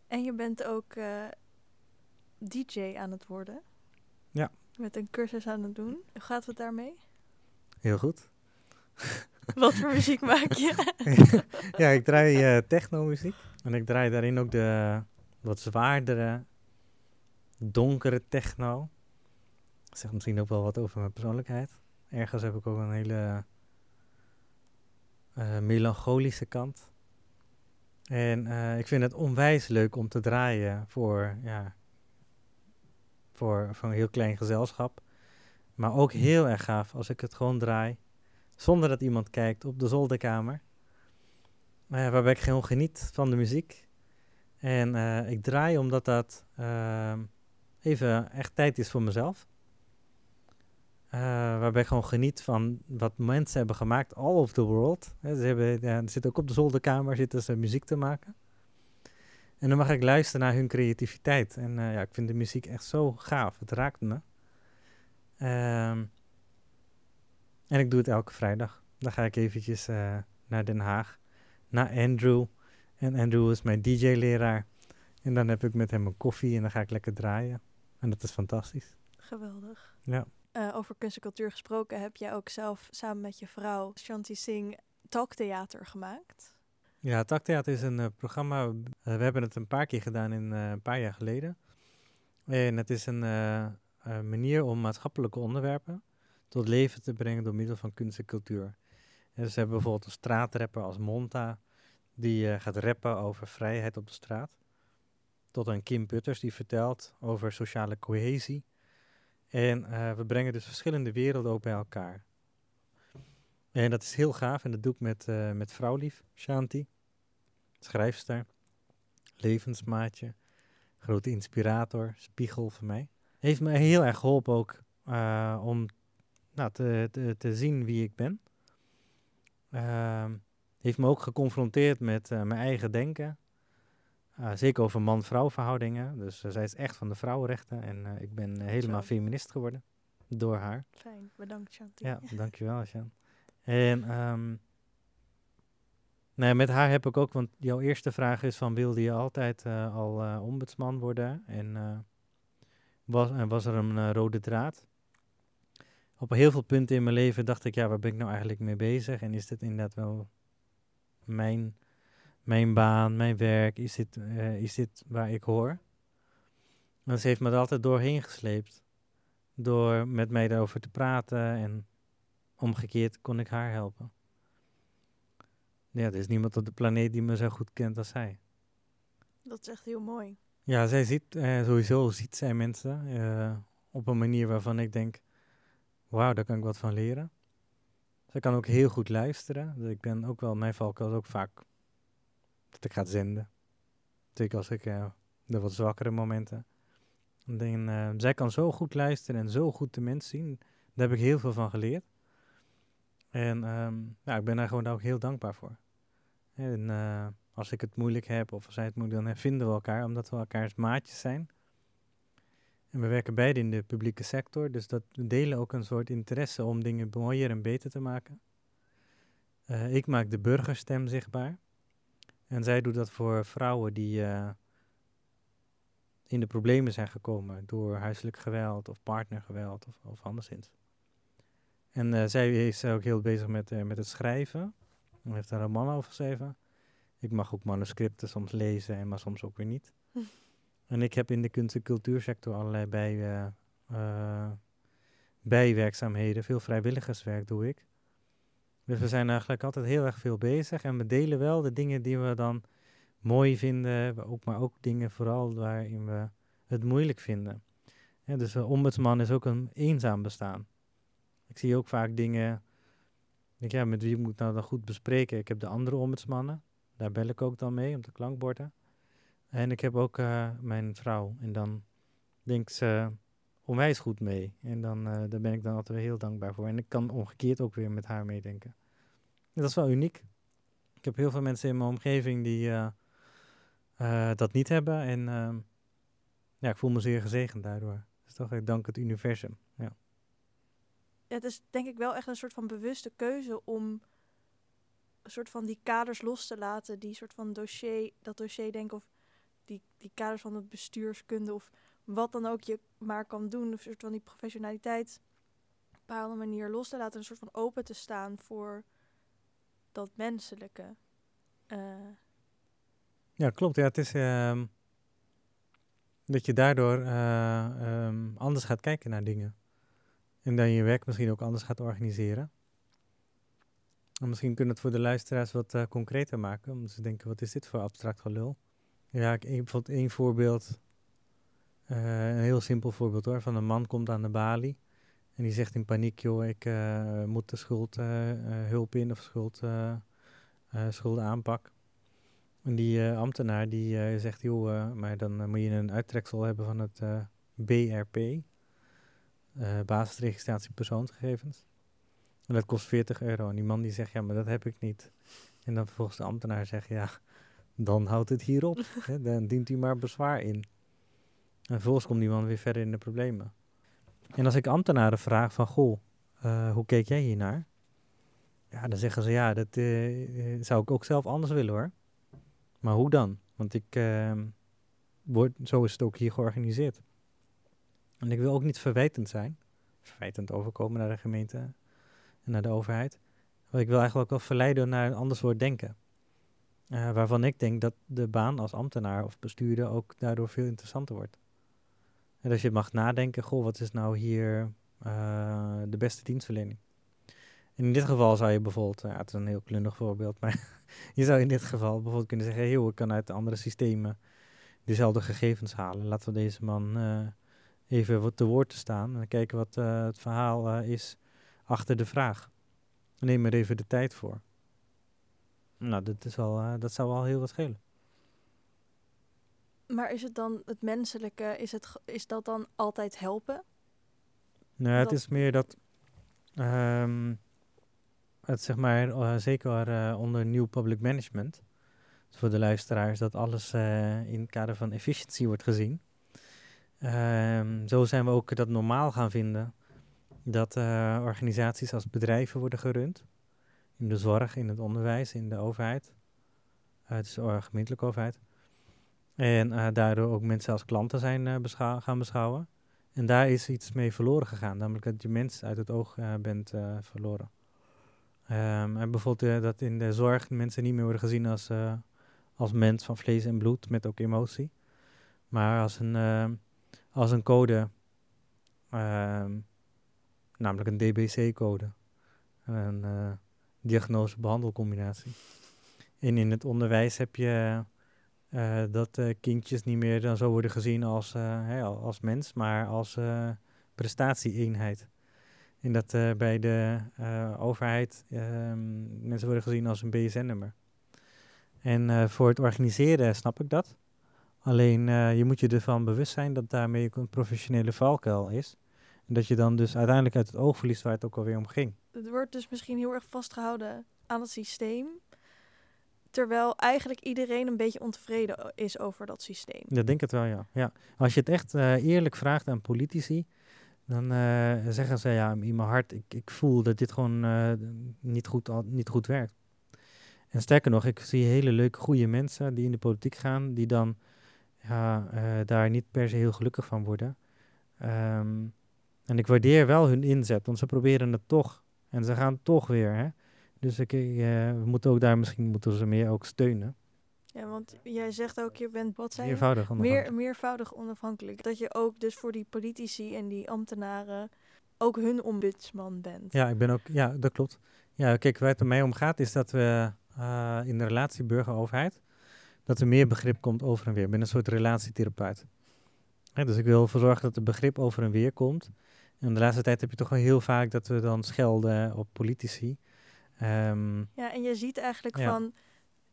En je bent ook uh, DJ aan het worden. Ja. Met een cursus aan het doen. Hoe gaat het daarmee? Heel goed. *laughs* Wat voor muziek maak je? *laughs* ja, ik draai uh, techno-muziek. En ik draai daarin ook de wat zwaardere donkere techno. Dat zegt misschien ook wel wat over mijn persoonlijkheid. Ergens heb ik ook een hele uh, melancholische kant. En uh, ik vind het onwijs leuk om te draaien voor, ja, voor, voor een heel klein gezelschap. Maar ook heel erg gaaf als ik het gewoon draai. Zonder dat iemand kijkt op de zolderkamer. Uh, waarbij ik gewoon geniet van de muziek. En ik draai omdat dat ehm, even echt tijd is voor mezelf. Uh, waarbij ik gewoon geniet van wat mensen hebben gemaakt all over the world. ze hebben, ja, zitten ook op de zolderkamer zitten ze muziek te maken. En dan mag ik luisteren naar hun creativiteit. En uh, ja, ik vind de muziek echt zo gaaf. Het raakt me. Um, en ik doe het elke vrijdag. Dan ga ik eventjes uh, naar Den Haag. Naar Andrew. En Andrew is mijn DJ-leraar. En dan heb ik met hem een koffie en dan ga ik lekker draaien. En dat is fantastisch. Geweldig. Ja. Uh, over kunst en cultuur gesproken, heb jij ook zelf samen met je vrouw Shanti Singh talktheater gemaakt? Ja, talktheater is een uh, programma. Uh, we hebben het een paar keer gedaan in een paar jaar geleden. En het is een manier om maatschappelijke onderwerpen tot leven te brengen door middel van kunst en cultuur. En ze hebben bijvoorbeeld een straatrapper als Monta, die gaat rappen over vrijheid op de straat tot aan Kim Putters die vertelt over sociale cohesie. En we brengen dus verschillende werelden ook bij elkaar. En dat is heel gaaf en dat doe ik met, met vrouwlief, Shanti, schrijfster, levensmaatje, grote inspirator, spiegel voor mij. Heeft me heel erg geholpen ook uh, om nou, te, te, te, zien wie ik ben. Ehm, heeft me ook geconfronteerd met mijn eigen denken, uh, zeker over man-vrouw verhoudingen. Dus zij is echt van de vrouwenrechten. En ik ben helemaal Zo. feminist geworden door haar. Fijn, bedankt Chanty. Ja, *laughs* dankjewel Sjan. En um, nou met haar heb ik ook, want jouw eerste vraag is van wilde je altijd al ombudsman worden? En was, en was er een rode draad. Op heel veel punten in mijn leven dacht ik, ja, waar ben ik nou eigenlijk mee bezig? En is dit inderdaad wel mijn, mijn baan, mijn werk? Is dit, is dit waar ik hoor? En ze heeft me er altijd doorheen gesleept. Door met mij daarover te praten en omgekeerd kon ik haar helpen. Ja, er is niemand op de planeet die me zo goed kent als zij. Dat is echt heel mooi. Ja, zij ziet, eh, sowieso ziet zij mensen eh, op een manier waarvan ik denk, wauw, daar kan ik wat van leren. Zij kan ook heel goed luisteren. Dus ik ben ook wel, mijn valkuil ook vaak dat ik ga zenden. Zeker als ik uh, de wat zwakkere momenten. En, uh, zij kan zo goed luisteren en zo goed de mens zien. Daar heb ik heel veel van geleerd. En um, ja, ik ben daar gewoon ook heel dankbaar voor. En uh, als ik het moeilijk heb of zij het moeilijk dan vinden we elkaar, omdat we elkaars maatjes zijn. En we werken beide in de publieke sector, dus dat we delen ook een soort interesse om dingen mooier en beter te maken. Uh, ik maak de burgerstem zichtbaar. En zij doet dat voor vrouwen die uh, in de problemen zijn gekomen door huiselijk geweld of partnergeweld of, of anderszins. En zij is ook heel bezig met, met het schrijven. Ze heeft een roman over geschreven. Ik mag ook manuscripten soms lezen, maar soms ook weer niet. *laughs* En ik heb in de kunst- en cultuursector allerlei bij, uh, bijwerkzaamheden. Veel vrijwilligerswerk doe ik. Dus we zijn eigenlijk altijd heel erg veel bezig. En we delen wel de dingen die we dan mooi vinden. Ook, maar ook dingen vooral waarin we het moeilijk vinden. Ja, dus een ombudsman is ook een eenzaam bestaan. Ik zie ook vaak dingen. Denk, ja, met wie moet ik nou dan goed bespreken? Ik heb de andere ombudsmannen. Daar bel ik ook dan mee op de klankborden. En ik heb ook uh, mijn vrouw. En dan denkt ze onwijs goed mee. En dan, uh, daar ben ik dan altijd heel dankbaar voor. En ik kan omgekeerd ook weer met haar meedenken. Dat is wel uniek. Ik heb heel veel mensen in mijn omgeving die uh, dat niet hebben. En ehm, ja, ik voel me zeer gezegend daardoor. Dus toch, ik dank het universum. Het is denk ik wel echt een soort van bewuste keuze om een soort van die kaders los te laten, die soort van dossier, dat dossier denk of die, die kaders van het bestuurskunde of wat dan ook je maar kan doen, een soort van die professionaliteit op een bepaalde manier los te laten, een soort van open te staan voor dat menselijke. Uh. Ja, klopt. Ja, het is uh, dat je daardoor uh, um, anders gaat kijken naar dingen. En dan je werk misschien ook anders gaat organiseren. En misschien kunnen we het voor de luisteraars wat uh, concreter maken. Omdat ze denken, wat is dit voor abstract gelul? Ja, ik, bijvoorbeeld één voorbeeld. Uh, een heel simpel voorbeeld hoor. Van een man komt aan de balie. En die zegt in paniek, joh, ik uh, moet de schuld hulp in of schuld, aanpak. En die ambtenaar die zegt, joh, maar dan moet je een uittreksel hebben van het BRP uh, basisregistratie persoonsgegevens. En dat kost 40 euro. En die man die zegt, ja, maar dat heb ik niet. En dan vervolgens de ambtenaar zegt, ja, dan houdt het hierop. *laughs* hè, dan dient u maar bezwaar in. En vervolgens komt die man weer verder in de problemen. En als ik ambtenaren vraag van, goh, uh, hoe keek jij hiernaar? Ja, dan zeggen ze, ja, dat uh, zou ik ook zelf anders willen hoor. Maar hoe dan? Want ik, word, zo is het ook hier georganiseerd. En ik wil ook niet verwijtend zijn, verwijtend overkomen naar de gemeente en naar de overheid. Maar ik wil eigenlijk ook wel verleiden naar een ander soort denken. Uh, waarvan ik denk dat de baan als ambtenaar of bestuurder ook daardoor veel interessanter wordt. En dat je mag nadenken, goh, wat is nou hier uh, de beste dienstverlening? En in dit geval zou je bijvoorbeeld, ja, het is een heel klundig voorbeeld, maar *laughs* je zou in dit geval bijvoorbeeld kunnen zeggen, joh, ik kan uit andere systemen dezelfde gegevens halen. Laten we deze man uh, even wat te woord te staan en kijken wat uh, het verhaal uh, is achter de vraag. Neem er even de tijd voor. Nou, dat, is al, uh, dat zou wel heel wat schelen. Maar is het dan het menselijke, is, het, is dat dan altijd helpen? Nou, het is meer dat um, het zeg maar, zeker onder nieuw public management, voor de luisteraars, dat alles in het kader van efficiëntie wordt gezien. Um, zo zijn we ook dat normaal gaan vinden dat uh, organisaties als bedrijven worden gerund. In de zorg, in het onderwijs, in de overheid. Uh, is de gemeentelijke overheid. En daardoor ook mensen als klanten zijn gaan beschouwen. En daar is iets mee verloren gegaan, namelijk dat je mens uit het oog bent verloren. Um, en bijvoorbeeld dat in de zorg mensen niet meer worden gezien als, als mens van vlees en bloed met ook emotie, maar als een, ehm, als een code, um, namelijk een DBC-code, een diagnose-behandelcombinatie. En in het onderwijs heb je uh, dat uh, kindjes niet meer dan zo worden gezien als, als mens, maar als prestatie-eenheid. En dat bij de overheid ehm, mensen worden gezien als een BSN-nummer. En voor het organiseren snap ik dat. Alleen je moet je ervan bewust zijn dat daarmee ook een professionele valkuil is. En dat je dan dus uiteindelijk uit het oog verliest waar het ook alweer om ging. Het wordt dus misschien heel erg vastgehouden aan het systeem. Terwijl eigenlijk iedereen een beetje ontevreden is over dat systeem. Ja, denk het wel, ja. ja. Als je het echt uh, eerlijk vraagt aan politici, dan uh, zeggen ze ja, in mijn hart, ik, ik voel dat dit gewoon uh, niet, goed, niet goed werkt. En sterker nog, ik zie hele leuke, goede mensen die in de politiek gaan, die dan ja, daar niet per se heel gelukkig van worden. Um, en ik waardeer wel hun inzet, want ze proberen het toch. En ze gaan toch weer. Hè? Dus ik, uh, we moeten ook daar misschien moeten ze meer ook steunen. Ja, want jij zegt ook, je bent wat zijn meervoudig onafhankelijk. Meer, meervoudig onafhankelijk. Dat je ook dus voor die politici en die ambtenaren ook hun ombudsman bent. Ja, ik ben ook, ja, dat klopt. Ja, kijk, waar het er mee om gaat, is dat we uh, in de relatie burger-overheid, dat er meer begrip komt over en weer. Ik ben een soort relatietherapeut. dus ik wil ervoor zorgen dat er begrip over en weer komt. En de laatste tijd heb je toch wel heel vaak dat we dan schelden op politici. Um, ja, en je ziet eigenlijk van,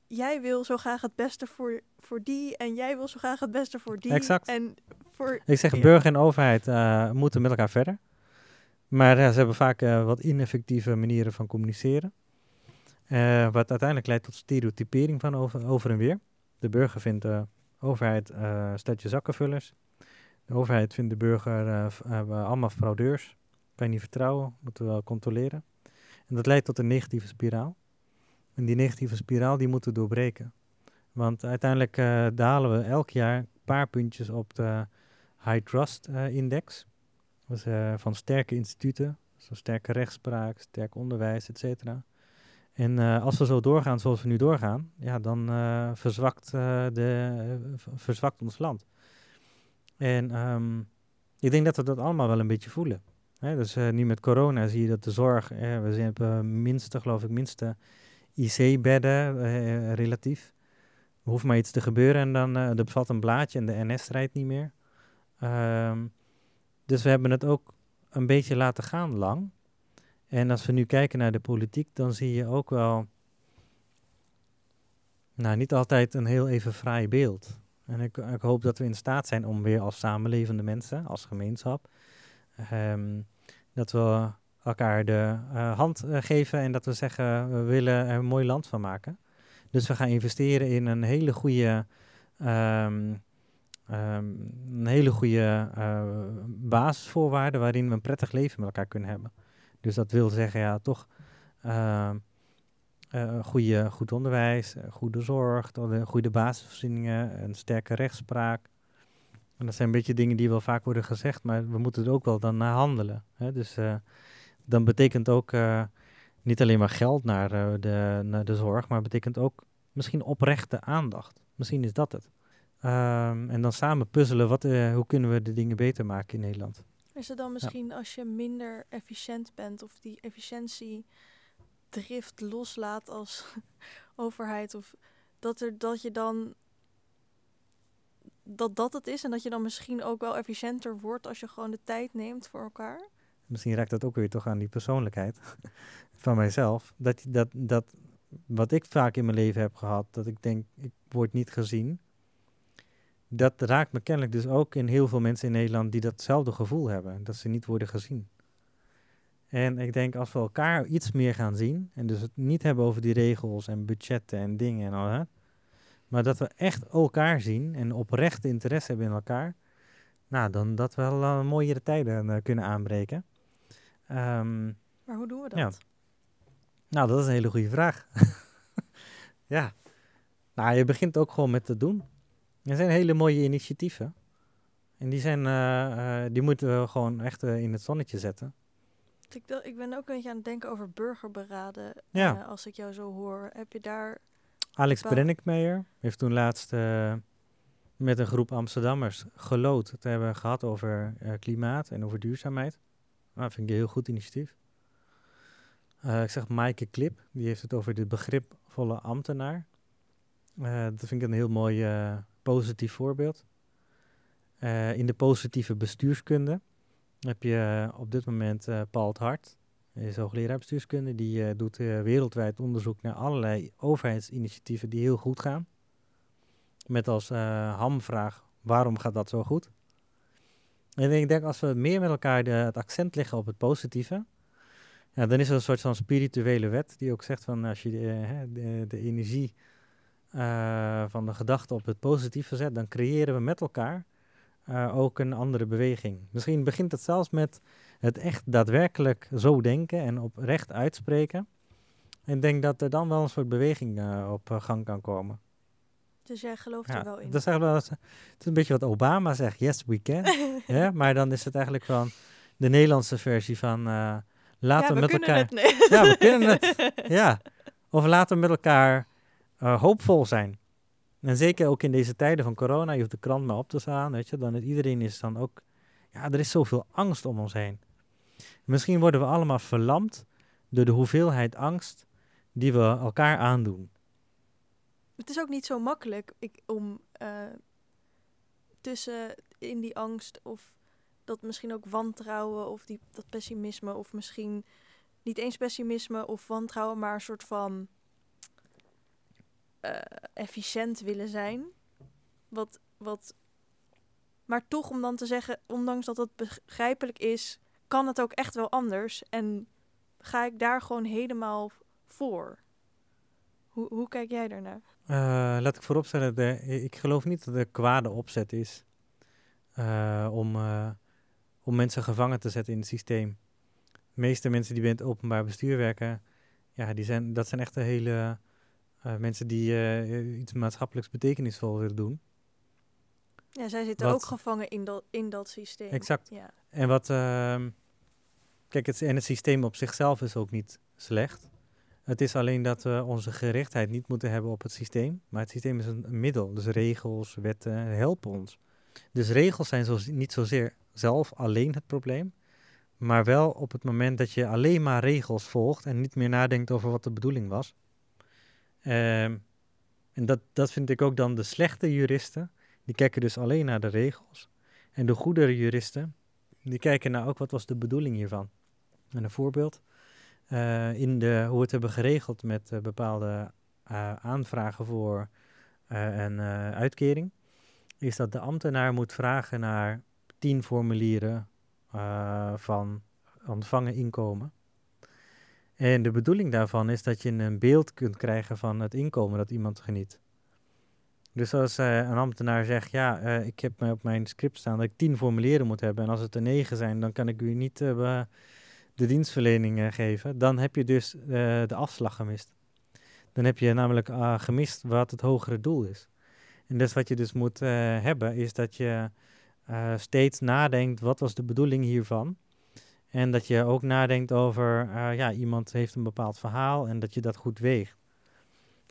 jij wil zo graag het beste voor, voor die en jij wil zo graag het beste voor die. Exact. En voor, Ik zeg, burger en overheid uh, moeten met elkaar verder. Maar uh, ze hebben vaak uh, wat ineffectieve manieren van communiceren. wat uiteindelijk leidt tot stereotypering van over, over en weer. De burger vindt de overheid stadje zakkenvullers. De overheid vindt de burger allemaal fraudeurs. Kan je niet vertrouwen, moeten we wel controleren. En dat leidt tot een negatieve spiraal. En die negatieve spiraal die moeten we doorbreken. Want uiteindelijk uh, dalen we elk jaar een paar puntjes op de High Trust uh, Index. Uh, van sterke instituten, zoals sterke rechtspraak, sterk onderwijs, et cetera. En als we zo doorgaan zoals we nu doorgaan, ja, dan verzwakt, de, verzwakt ons land. En um, ik denk dat we dat allemaal wel een beetje voelen. Hè, dus nu met corona zie je dat de zorg, we hebben minste, geloof ik, minste IC-bedden relatief. Er hoeft maar iets te gebeuren en dan er bevat een blaadje en de NS rijdt niet meer. Um, dus we hebben het ook een beetje laten gaan lang. En als we nu kijken naar de politiek, dan zie je ook wel, nou niet altijd een heel even fraai beeld. En ik, ik hoop dat we in staat zijn om weer als samenlevende mensen, als gemeenschap, um, dat we elkaar de uh, hand uh, geven en dat we zeggen we willen er een mooi land van maken. Dus we gaan investeren in een hele goede, um, een hele goede uh, basisvoorwaarden waarin we een prettig leven met elkaar kunnen hebben. Dus dat wil zeggen ja toch goede, goed onderwijs, goede zorg, goede basisvoorzieningen, een sterke rechtspraak, en dat zijn een beetje dingen die wel vaak worden gezegd, maar we moeten er ook wel dan naar handelen. Hè? Dus dan betekent ook niet alleen maar geld naar, de, naar de zorg, maar betekent ook misschien oprechte aandacht. Misschien is dat het. Um, en dan samen puzzelen, wat, hoe kunnen we de dingen beter maken in Nederland. Is het dan misschien ja. als je minder efficiënt bent of die efficiëntie drift loslaat als *laughs* overheid, of dat, er, dat je dan dat dat het is en dat je dan misschien ook wel efficiënter wordt als je gewoon de tijd neemt voor elkaar? Misschien raakt dat ook weer toch aan die persoonlijkheid *laughs* van mijzelf. Dat, dat, dat wat ik vaak in mijn leven heb gehad, dat ik denk, ik word niet gezien. Dat raakt me kennelijk dus ook in heel veel mensen in Nederland die datzelfde gevoel hebben, dat ze niet worden gezien. En ik denk als we elkaar iets meer gaan zien en dus het niet hebben over die regels en budgetten en dingen en al dat, maar dat we echt elkaar zien en oprechte interesse hebben in elkaar. Nou, dan dat we wel uh, mooiere tijden uh, kunnen aanbreken. Um, maar hoe doen we dat? Ja. Nou, dat is een hele goede vraag. *laughs* ja. Nou, je begint ook gewoon met te doen. Er zijn hele mooie initiatieven. En die, zijn, eh, eh, die moeten we gewoon echt eh, in het zonnetje zetten. Ik, ik ben ook een beetje aan het denken over burgerberaden. Ja. als ik jou zo hoor. Heb je daar... Alex Brenninkmeijer heeft toen laatst met een groep Amsterdammers gelood. Het hebben gehad over klimaat en over duurzaamheid. Nou, dat vind ik een heel goed initiatief. Ik zeg Maaike Klip, die heeft het over de begripvolle ambtenaar. Dat vind ik een heel mooi positief voorbeeld. Eh, in de positieve bestuurskunde heb je eh, op dit moment eh, Paul het Hart. Hij is hoogleraar bestuurskunde. Die doet wereldwijd onderzoek naar allerlei overheidsinitiatieven die heel goed gaan. Met als hamvraag, waarom gaat dat zo goed? En ik denk als we meer met elkaar de, het accent leggen op het positieve, ja, dan is er een soort van spirituele wet die ook zegt van als je de energie eh, van de gedachte op het positieve zet, dan creëren we met elkaar eh, ook een andere beweging. Misschien begint het zelfs met het echt daadwerkelijk zo denken en oprecht uitspreken. En ik denk dat er dan wel een soort beweging eh, op gang kan komen. Dus jij gelooft Ja, er wel in? dat is eigenlijk wel het is een beetje wat Obama zegt, yes we can. *laughs* ja, maar dan is het eigenlijk van de Nederlandse versie van laten ja, we, met kunnen elkaar... het. Nee. Ja, we kunnen het. Ja, of laten we met elkaar eh, hoopvol zijn. En zeker ook in deze tijden van corona, je hoeft de krant maar op te slaan, weet je, dan iedereen is dan ook, ja, er is zoveel angst om ons heen. Misschien worden we allemaal verlamd door de hoeveelheid angst die we elkaar aandoen. Het is ook niet zo makkelijk ik, om eh, tussen in die angst of dat misschien ook wantrouwen of die, dat pessimisme of misschien niet eens pessimisme of wantrouwen, maar een soort van eh, efficiënt willen zijn. Wat, wat, maar toch om dan te zeggen, ondanks dat het begrijpelijk is, kan het ook echt wel anders en ga ik daar gewoon helemaal voor. Hoe, hoe kijk jij daarnaar? Eh, laat ik vooropstellen, de, ik geloof niet dat er kwade opzet is eh, om, om mensen gevangen te zetten in het systeem. De meeste mensen die bij het openbaar bestuur werken, ja, die zijn, dat zijn echt de hele eh, mensen die eh, iets maatschappelijks betekenisvol willen doen. Ja, zij zitten Wat- ook gevangen in dat, in dat systeem. Exact. Ja. En wat, ehm, kijk, het, en het systeem op zichzelf is ook niet slecht. Het is alleen dat we onze gerichtheid niet moeten hebben op het systeem. Maar het systeem is een, een middel. Dus regels, wetten helpen ons. Dus regels zijn zo, niet zozeer zelf alleen het probleem. Maar wel op het moment dat je alleen maar regels volgt en niet meer nadenkt over wat de bedoeling was. Ehm, en dat, dat vind ik ook dan de slechte juristen. Die kijken dus alleen naar de regels. En de goede juristen, die kijken naar ook wat was de bedoeling hiervan. En een voorbeeld, eh, in de, hoe we het hebben geregeld met eh, bepaalde eh, aanvragen voor een uitkering, is dat de ambtenaar moet vragen naar tien formulieren van ontvangen inkomen. En de bedoeling daarvan is dat je een beeld kunt krijgen van het inkomen dat iemand geniet. Dus als eh, een ambtenaar zegt, ja, eh, ik heb op mijn script staan dat ik tien formulieren moet hebben. En als het er negen zijn, dan kan ik u niet eh, de dienstverlening geven. Dan heb je dus de afslag gemist. Dan heb je namelijk ah, gemist wat het hogere doel is. En dus wat je dus moet hebben, is dat je steeds nadenkt, wat was de bedoeling hiervan? En dat je ook nadenkt over, eh, ja, iemand heeft een bepaald verhaal en dat je dat goed weegt.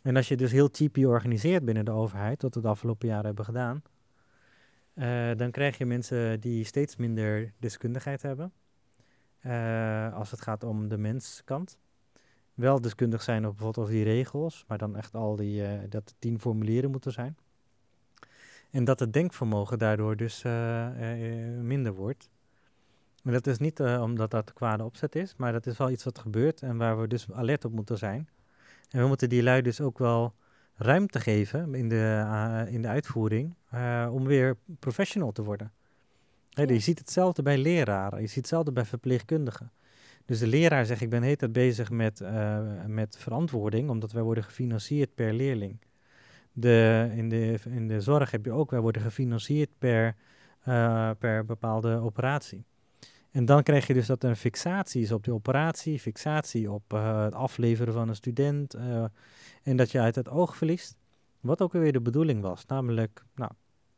En als je dus heel cheapy organiseert binnen de overheid, wat we de afgelopen jaren hebben gedaan, eh, dan krijg je mensen die steeds minder deskundigheid hebben. eh, als het gaat om de menskant. Wel deskundig zijn op bijvoorbeeld over die regels, maar dan echt al die, dat tien formulieren moeten zijn. En dat het denkvermogen daardoor dus minder wordt. En dat is niet eh, omdat dat kwade opzet is, maar dat is wel iets wat gebeurt en waar we dus alert op moeten zijn. En we moeten die lui dus ook wel ruimte geven in de, eh, in de uitvoering eh, om weer professional te worden. Ja. Je ziet hetzelfde bij leraren, je ziet hetzelfde bij verpleegkundigen. Dus de leraar zegt, ik ben hele tijd bezig met, met verantwoording, omdat wij worden gefinancierd per leerling. De, in, de, in de zorg heb je ook, wij worden gefinancierd per, per bepaalde operatie. En dan krijg je dus dat er een fixatie is op die operatie, fixatie op eh, het afleveren van een student. eh, en dat je uit het oog verliest wat ook weer de bedoeling was. Namelijk, nou,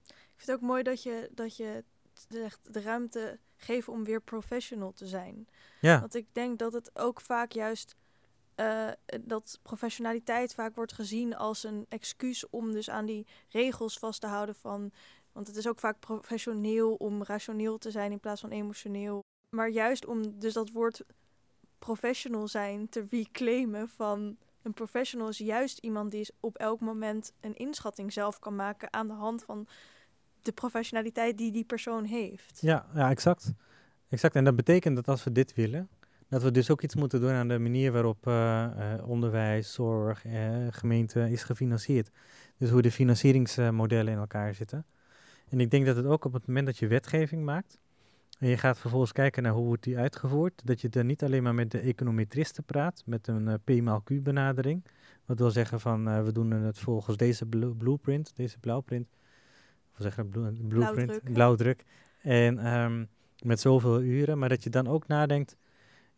Ik vind het ook mooi dat je, dat je zegt, de ruimte geven om weer professional te zijn. Ja, Want ik denk dat het ook vaak juist eh, dat professionaliteit vaak wordt gezien als een excuus om dus aan die regels vast te houden van. Want het is ook vaak professioneel om rationeel te zijn in plaats van emotioneel. Maar juist om dus dat woord professional zijn te reclaimen van een professional is juist iemand die op elk moment een inschatting zelf kan maken aan de hand van de professionaliteit die die persoon heeft. ja, ja exact. exact. En dat betekent dat als we dit willen, dat we dus ook iets moeten doen aan de manier waarop eh, eh, onderwijs, zorg, eh, gemeente is gefinancierd. Dus hoe de financieringsmodellen in elkaar zitten. En ik denk dat het ook op het moment dat je wetgeving maakt, en je gaat vervolgens kijken naar hoe wordt die uitgevoerd, dat je dan niet alleen maar met de econometristen praat, met een eh, P maal Q benadering. Wat wil zeggen van eh, we doen het volgens deze blu- blueprint, deze blauwprint. Of zeggen blue, blueprint, Blauwdruk, blauwdruk. En ehm, met zoveel uren, maar dat je dan ook nadenkt,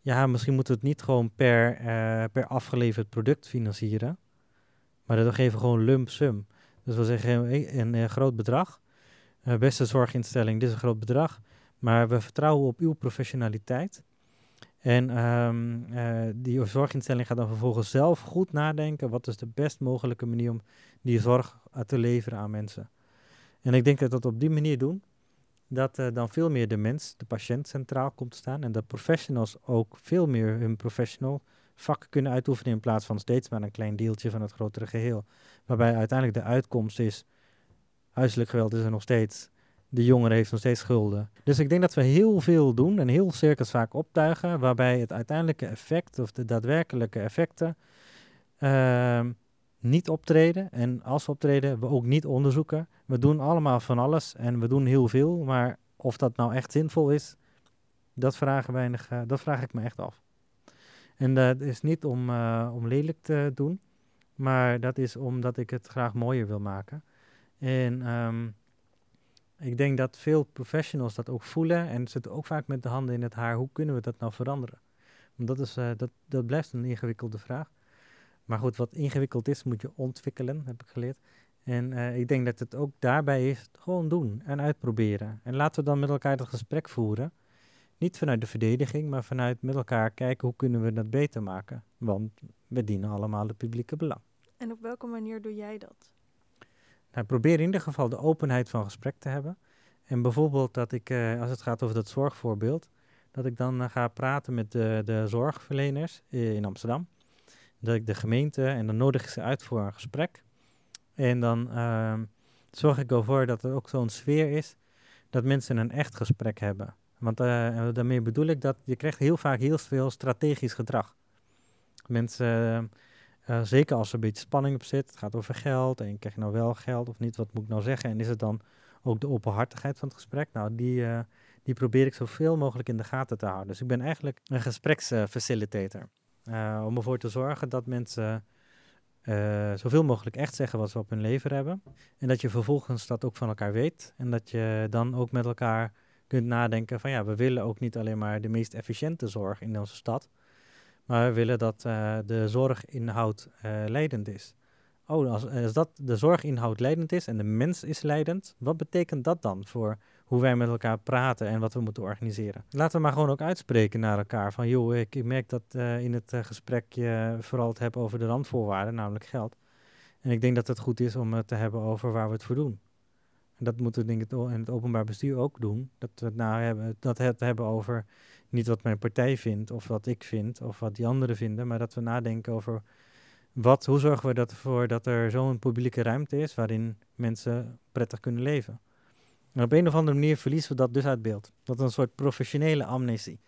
ja, misschien moeten we het niet gewoon per, eh, per afgeleverd product financieren, maar dat we geven gewoon lump sum. Dus we zeggen eh, een, een groot bedrag, eh, beste zorginstelling, dit is een groot bedrag, maar we vertrouwen op uw professionaliteit. En ehm, eh, die zorginstelling gaat dan vervolgens zelf goed nadenken wat is de best mogelijke manier om die zorg eh, te leveren aan mensen. En ik denk dat dat op die manier doen, dat eh, dan veel meer de mens, de patiënt centraal komt te staan. En dat professionals ook veel meer hun professional vak kunnen uitoefenen in plaats van steeds maar een klein deeltje van het grotere geheel. Waarbij uiteindelijk de uitkomst is, huiselijk geweld is er nog steeds, de jongere heeft nog steeds schulden. Dus ik denk dat we heel veel doen en heel cirkels vaak optuigen, waarbij het uiteindelijke effect of de daadwerkelijke effecten ehm, niet optreden. En als we optreden, we ook niet onderzoeken. We doen allemaal van alles en we doen heel veel, maar of dat nou echt zinvol is, dat, vragen eh, dat vraag ik me echt af. En dat is niet om, eh, om lelijk te doen, maar dat is omdat ik het graag mooier wil maken. En ehm, ik denk dat veel professionals dat ook voelen en zitten ook vaak met de handen in het haar. Hoe kunnen we dat nou veranderen? Want dat, is, eh, dat, dat blijft een ingewikkelde vraag. Maar goed, wat ingewikkeld is, moet je ontwikkelen, heb ik geleerd. En eh, ik denk dat het ook daarbij is, gewoon doen en uitproberen. En laten we dan met elkaar dat gesprek voeren. Niet vanuit de verdediging, maar vanuit met elkaar kijken hoe kunnen we dat beter maken. Want we dienen allemaal het publieke belang. En op welke manier doe jij dat? Nou, probeer in ieder geval de openheid van gesprek te hebben. En bijvoorbeeld dat ik, eh, als het gaat over dat zorgvoorbeeld, dat ik dan eh, ga praten met de, de zorgverleners eh, in Amsterdam. Dat ik de gemeente en dan nodig ze uit voor een gesprek. En dan ehm, zorg ik ervoor dat er ook zo'n sfeer is dat mensen een echt gesprek hebben. Want daarmee bedoel ik dat je krijgt heel vaak heel veel strategisch gedrag. Mensen, eh, zeker als er een beetje spanning op zit, het gaat over geld en krijg je nou wel geld of niet, wat moet ik nou zeggen? En is het dan ook de openhartigheid van het gesprek? Nou, die, eh, die probeer ik zoveel mogelijk in de gaten te houden. Dus ik ben eigenlijk een gespreksfacilitator. Eh, om ervoor te zorgen dat mensen zoveel mogelijk echt zeggen wat ze op hun leven hebben. En dat je vervolgens dat ook van elkaar weet. En dat je dan ook met elkaar kunt nadenken van ja, we willen ook niet alleen maar de meest efficiënte zorg in onze stad. Maar we willen dat eh, de zorginhoud eh, leidend is. Oh, als, als dat de zorginhoud leidend is en de mens is leidend, wat betekent dat dan voor hoe wij met elkaar praten en wat we moeten organiseren? Laten we maar gewoon ook uitspreken naar elkaar van joh, ik, ik merk dat eh, in het gesprek je vooral het hebt over de randvoorwaarden, namelijk geld. En ik denk dat het goed is om het te hebben over waar we het voor doen. En dat moeten we denk ik in het openbaar bestuur ook doen. Dat we het nou hebben, dat het hebben over niet wat mijn partij vindt of wat ik vind of wat die anderen vinden, maar dat we nadenken over wat, hoe zorgen we dat ervoor dat er zo'n publieke ruimte is waarin mensen prettig kunnen leven. En op een of andere manier verliezen we dat dus uit beeld. Dat is een soort professionele amnesie.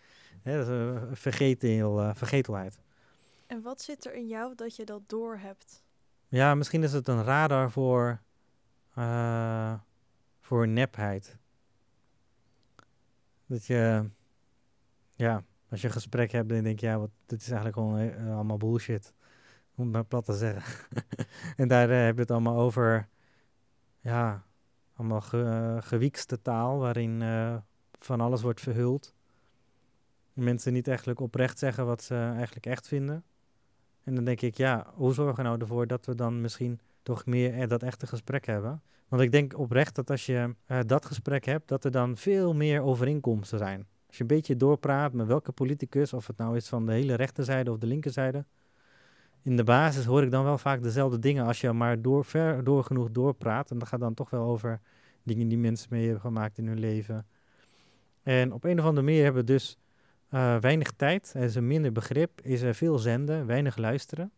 Hè, dat is een vergetel, eh, vergetelheid. En wat zit er in jou dat je dat doorhebt? Ja, misschien is het een radar voor, eh, voor nepheid. Dat je, ja, als je een gesprek hebt, dan denk je, ja, wat, dit is eigenlijk gewoon eh, allemaal bullshit. Om het maar plat te zeggen. *laughs* en daar eh, heb je het allemaal over, ja, allemaal ge, eh, gewiekste taal, waarin eh, van alles wordt verhuld. Mensen niet eigenlijk oprecht zeggen wat ze eigenlijk echt vinden. En dan denk ik, ja, hoe zorgen we nou ervoor dat we dan misschien Toch meer eh, dat echte gesprek hebben. Want ik denk oprecht dat als je eh, dat gesprek hebt, dat er dan veel meer overeenkomsten zijn. Als je een beetje doorpraat met welke politicus, of het nou is van de hele rechterzijde of de linkerzijde. In de basis hoor ik dan wel vaak dezelfde dingen als je maar door, ver door genoeg doorpraat. En dat gaat dan toch wel over dingen die mensen mee hebben gemaakt in hun leven. En op een of andere manier hebben we dus uh, weinig tijd, er is een minder begrip, is er veel zenden, weinig luisteren.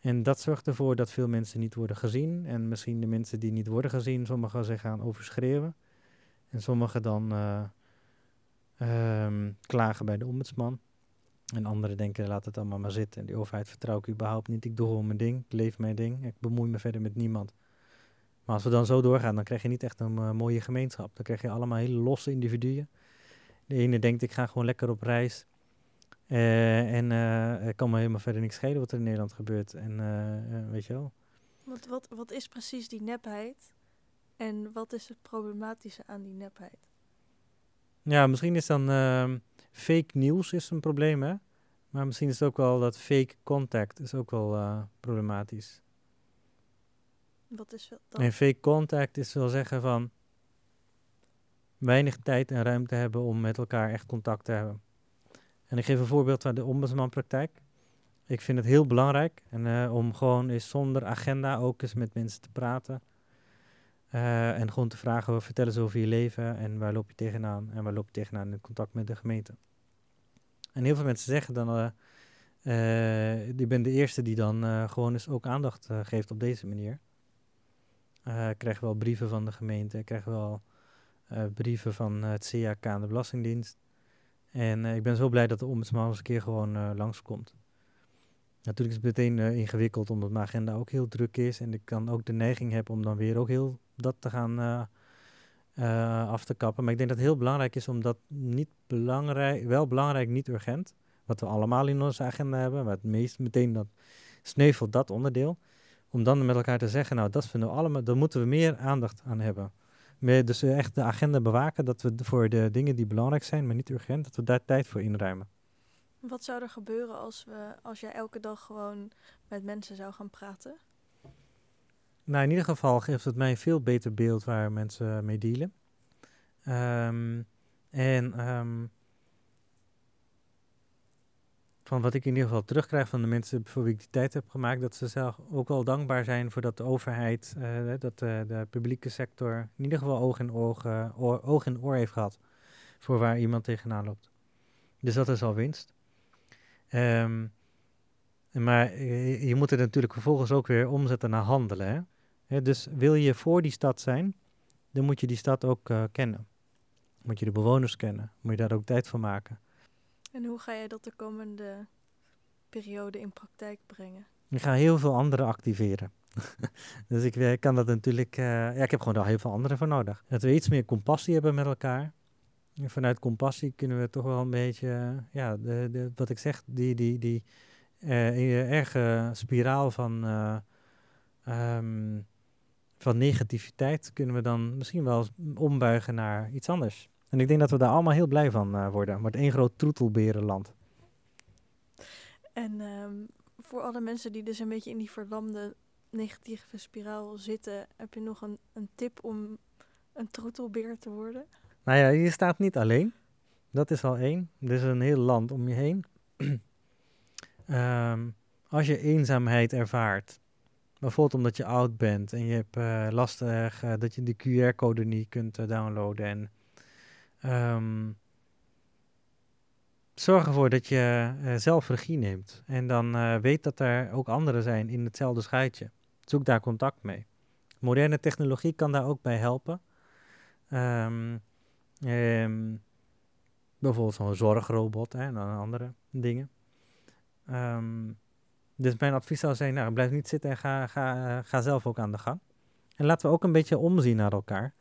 En dat zorgt ervoor dat veel mensen niet worden gezien. En misschien de mensen die niet worden gezien, sommigen zich gaan overschreeuwen. En sommigen dan uh, um, klagen bij de ombudsman. En anderen denken, laat het allemaal maar zitten. En die overheid vertrouw ik überhaupt niet. Ik doe gewoon mijn ding, ik leef mijn ding. Ik bemoei me verder met niemand. Maar als we dan zo doorgaan, dan krijg je niet echt een uh, mooie gemeenschap. Dan krijg je allemaal hele losse individuen. De ene denkt, ik ga gewoon lekker op reis. Uh, en uh, kan me helemaal verder niks schelen wat er in Nederland gebeurt. En weet je wel. Want wat, wat is precies die nepheid? En wat is het problematische aan die nepheid? Ja, misschien is dan ehm, fake nieuws is een probleem, hè? Maar misschien is het ook wel dat fake contact is ook wel problematisch. Wat is dat? En fake contact is wel zeggen van weinig tijd en ruimte hebben om met elkaar echt contact te hebben. En ik geef een voorbeeld van de ombudsmanpraktijk. Ik vind het heel belangrijk en, uh, om gewoon eens zonder agenda ook eens met mensen te praten. Uh, en gewoon te vragen, vertel eens over je leven en waar loop je tegenaan en waar loop je tegenaan in contact met de gemeente. En heel veel mensen zeggen dan, uh, ik ben de eerste die dan gewoon eens ook aandacht geeft op deze manier. ik krijg wel brieven van de gemeente, ik krijg wel brieven van het CAK en de Belastingdienst. En ik ben zo blij dat de ombudsman eens een keer gewoon langskomt. Natuurlijk is het meteen ingewikkeld omdat mijn agenda ook heel druk is. En ik kan ook de neiging hebben om dan weer ook heel dat te gaan uh, uh, af te kappen. Maar ik denk dat het heel belangrijk is om dat niet belangrijk, wel belangrijk, niet urgent, wat we allemaal in onze agenda hebben, maar het meest meteen dat sneuvelt dat onderdeel, om dan met elkaar te zeggen, nou dat vinden we allemaal, daar moeten we meer aandacht aan hebben. Meer, dus echt de agenda bewaken, dat we voor de dingen die belangrijk zijn, maar niet urgent, dat we daar tijd voor inruimen. Wat zou er gebeuren als, we, als jij elke dag gewoon met mensen zou gaan praten? Nou, in ieder geval geeft het mij een veel beter beeld waar mensen mee dealen. Um, en um, van wat ik in ieder geval terugkrijg van de mensen voor wie ik die tijd heb gemaakt, dat ze zelf ook wel dankbaar zijn voor dat de overheid, uh, dat uh, de publieke sector in ieder geval oog in, oog, oor, oog in oor heeft gehad voor waar iemand tegenaan loopt. Dus dat is al winst. Um, maar je, je moet het natuurlijk vervolgens ook weer omzetten naar handelen. Hè? Dus wil je voor die stad zijn, dan moet je die stad ook uh, kennen. Moet je de bewoners kennen. Moet je daar ook tijd voor maken. En hoe ga je dat de komende periode in praktijk brengen? Ik ga heel veel anderen activeren. *laughs* dus ik, ik, kan dat natuurlijk. Uh, ja, ik heb gewoon daar heel veel anderen voor nodig. Dat we iets meer compassie hebben met elkaar. En vanuit compassie kunnen we toch wel een beetje. Uh, ja, de, de, wat ik zeg, die, die, die uh, erge spiraal van. Um, van negativiteit kunnen we dan misschien wel ombuigen naar iets anders. En ik denk dat we daar allemaal heel blij van uh, worden. Het wordt één groot troetelberenland. En um, voor alle mensen die dus een beetje in die verlamde negatieve spiraal zitten, heb je nog een, een tip om een troetelbeer te worden? Nou ja, je staat niet alleen. Dat is al één. Er is een heel land om je heen. um, *clears throat* als je eenzaamheid ervaart, Bijvoorbeeld omdat je oud bent en je hebt uh, lastig uh, dat je de QR-code niet kunt uh, downloaden. En um, zorg ervoor dat je zelf regie neemt. En dan weet dat er ook anderen zijn in hetzelfde schuitje. Zoek daar contact mee. Moderne technologie kan daar ook bij helpen. Um, um, bijvoorbeeld zo'n zorgrobot hè, en andere dingen. Um, dus mijn advies zou zijn, nou, blijf niet zitten en ga, ga, ga zelf ook aan de gang. En laten we ook een beetje omzien naar elkaar.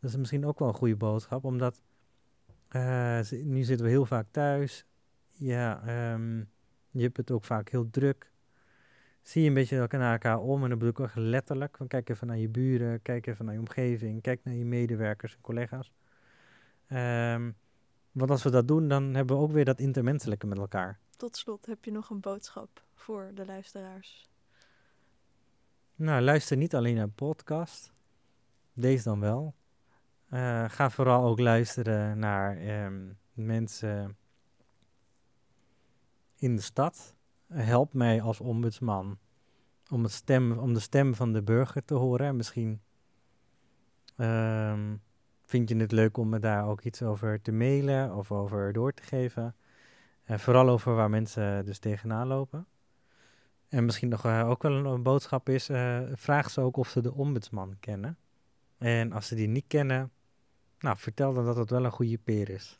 Dat is misschien ook wel een goede boodschap, omdat uh, nu zitten we heel vaak thuis. Ja, um, je hebt het ook vaak heel druk. Zie je een beetje naar elkaar om en dan bedoel ik ook letterlijk. Van kijk even naar je buren, kijk even naar je omgeving, kijk naar je medewerkers en collega's. Um, want als we dat doen, dan hebben we ook weer dat intermenselijke met elkaar. Tot slot heb je nog een boodschap voor de luisteraars? Nou, luister niet alleen naar podcast. Deze dan wel. Uh, ga vooral ook luisteren naar ehm, mensen in de stad. Help mij als ombudsman om, het stem, om de stem van de burger te horen. misschien um, vind je het leuk om me daar ook iets over te mailen of over door te geven. En vooral over waar mensen dus tegenaan lopen. En misschien nog uh, ook wel een, boodschap is, uh, vraag ze ook of ze de ombudsman kennen. En als ze die niet kennen, nou, vertel dan dat het wel een goede peer is.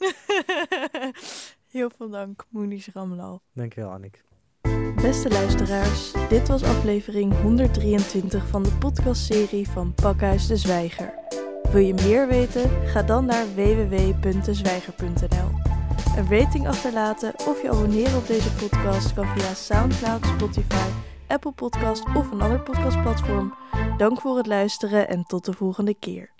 *laughs* Heel veel dank, Moenies Ramlal. Dankjewel, Annik. Beste luisteraars, dit was aflevering 123 van de podcastserie van Pakhuis de Zwijger. Wil je meer weten? Ga dan naar www.dezwijger.nl. Een rating achterlaten of je abonneren op deze podcast kan via SoundCloud, Spotify, Apple Podcast of een ander podcastplatform. Dank voor het luisteren en tot de volgende keer.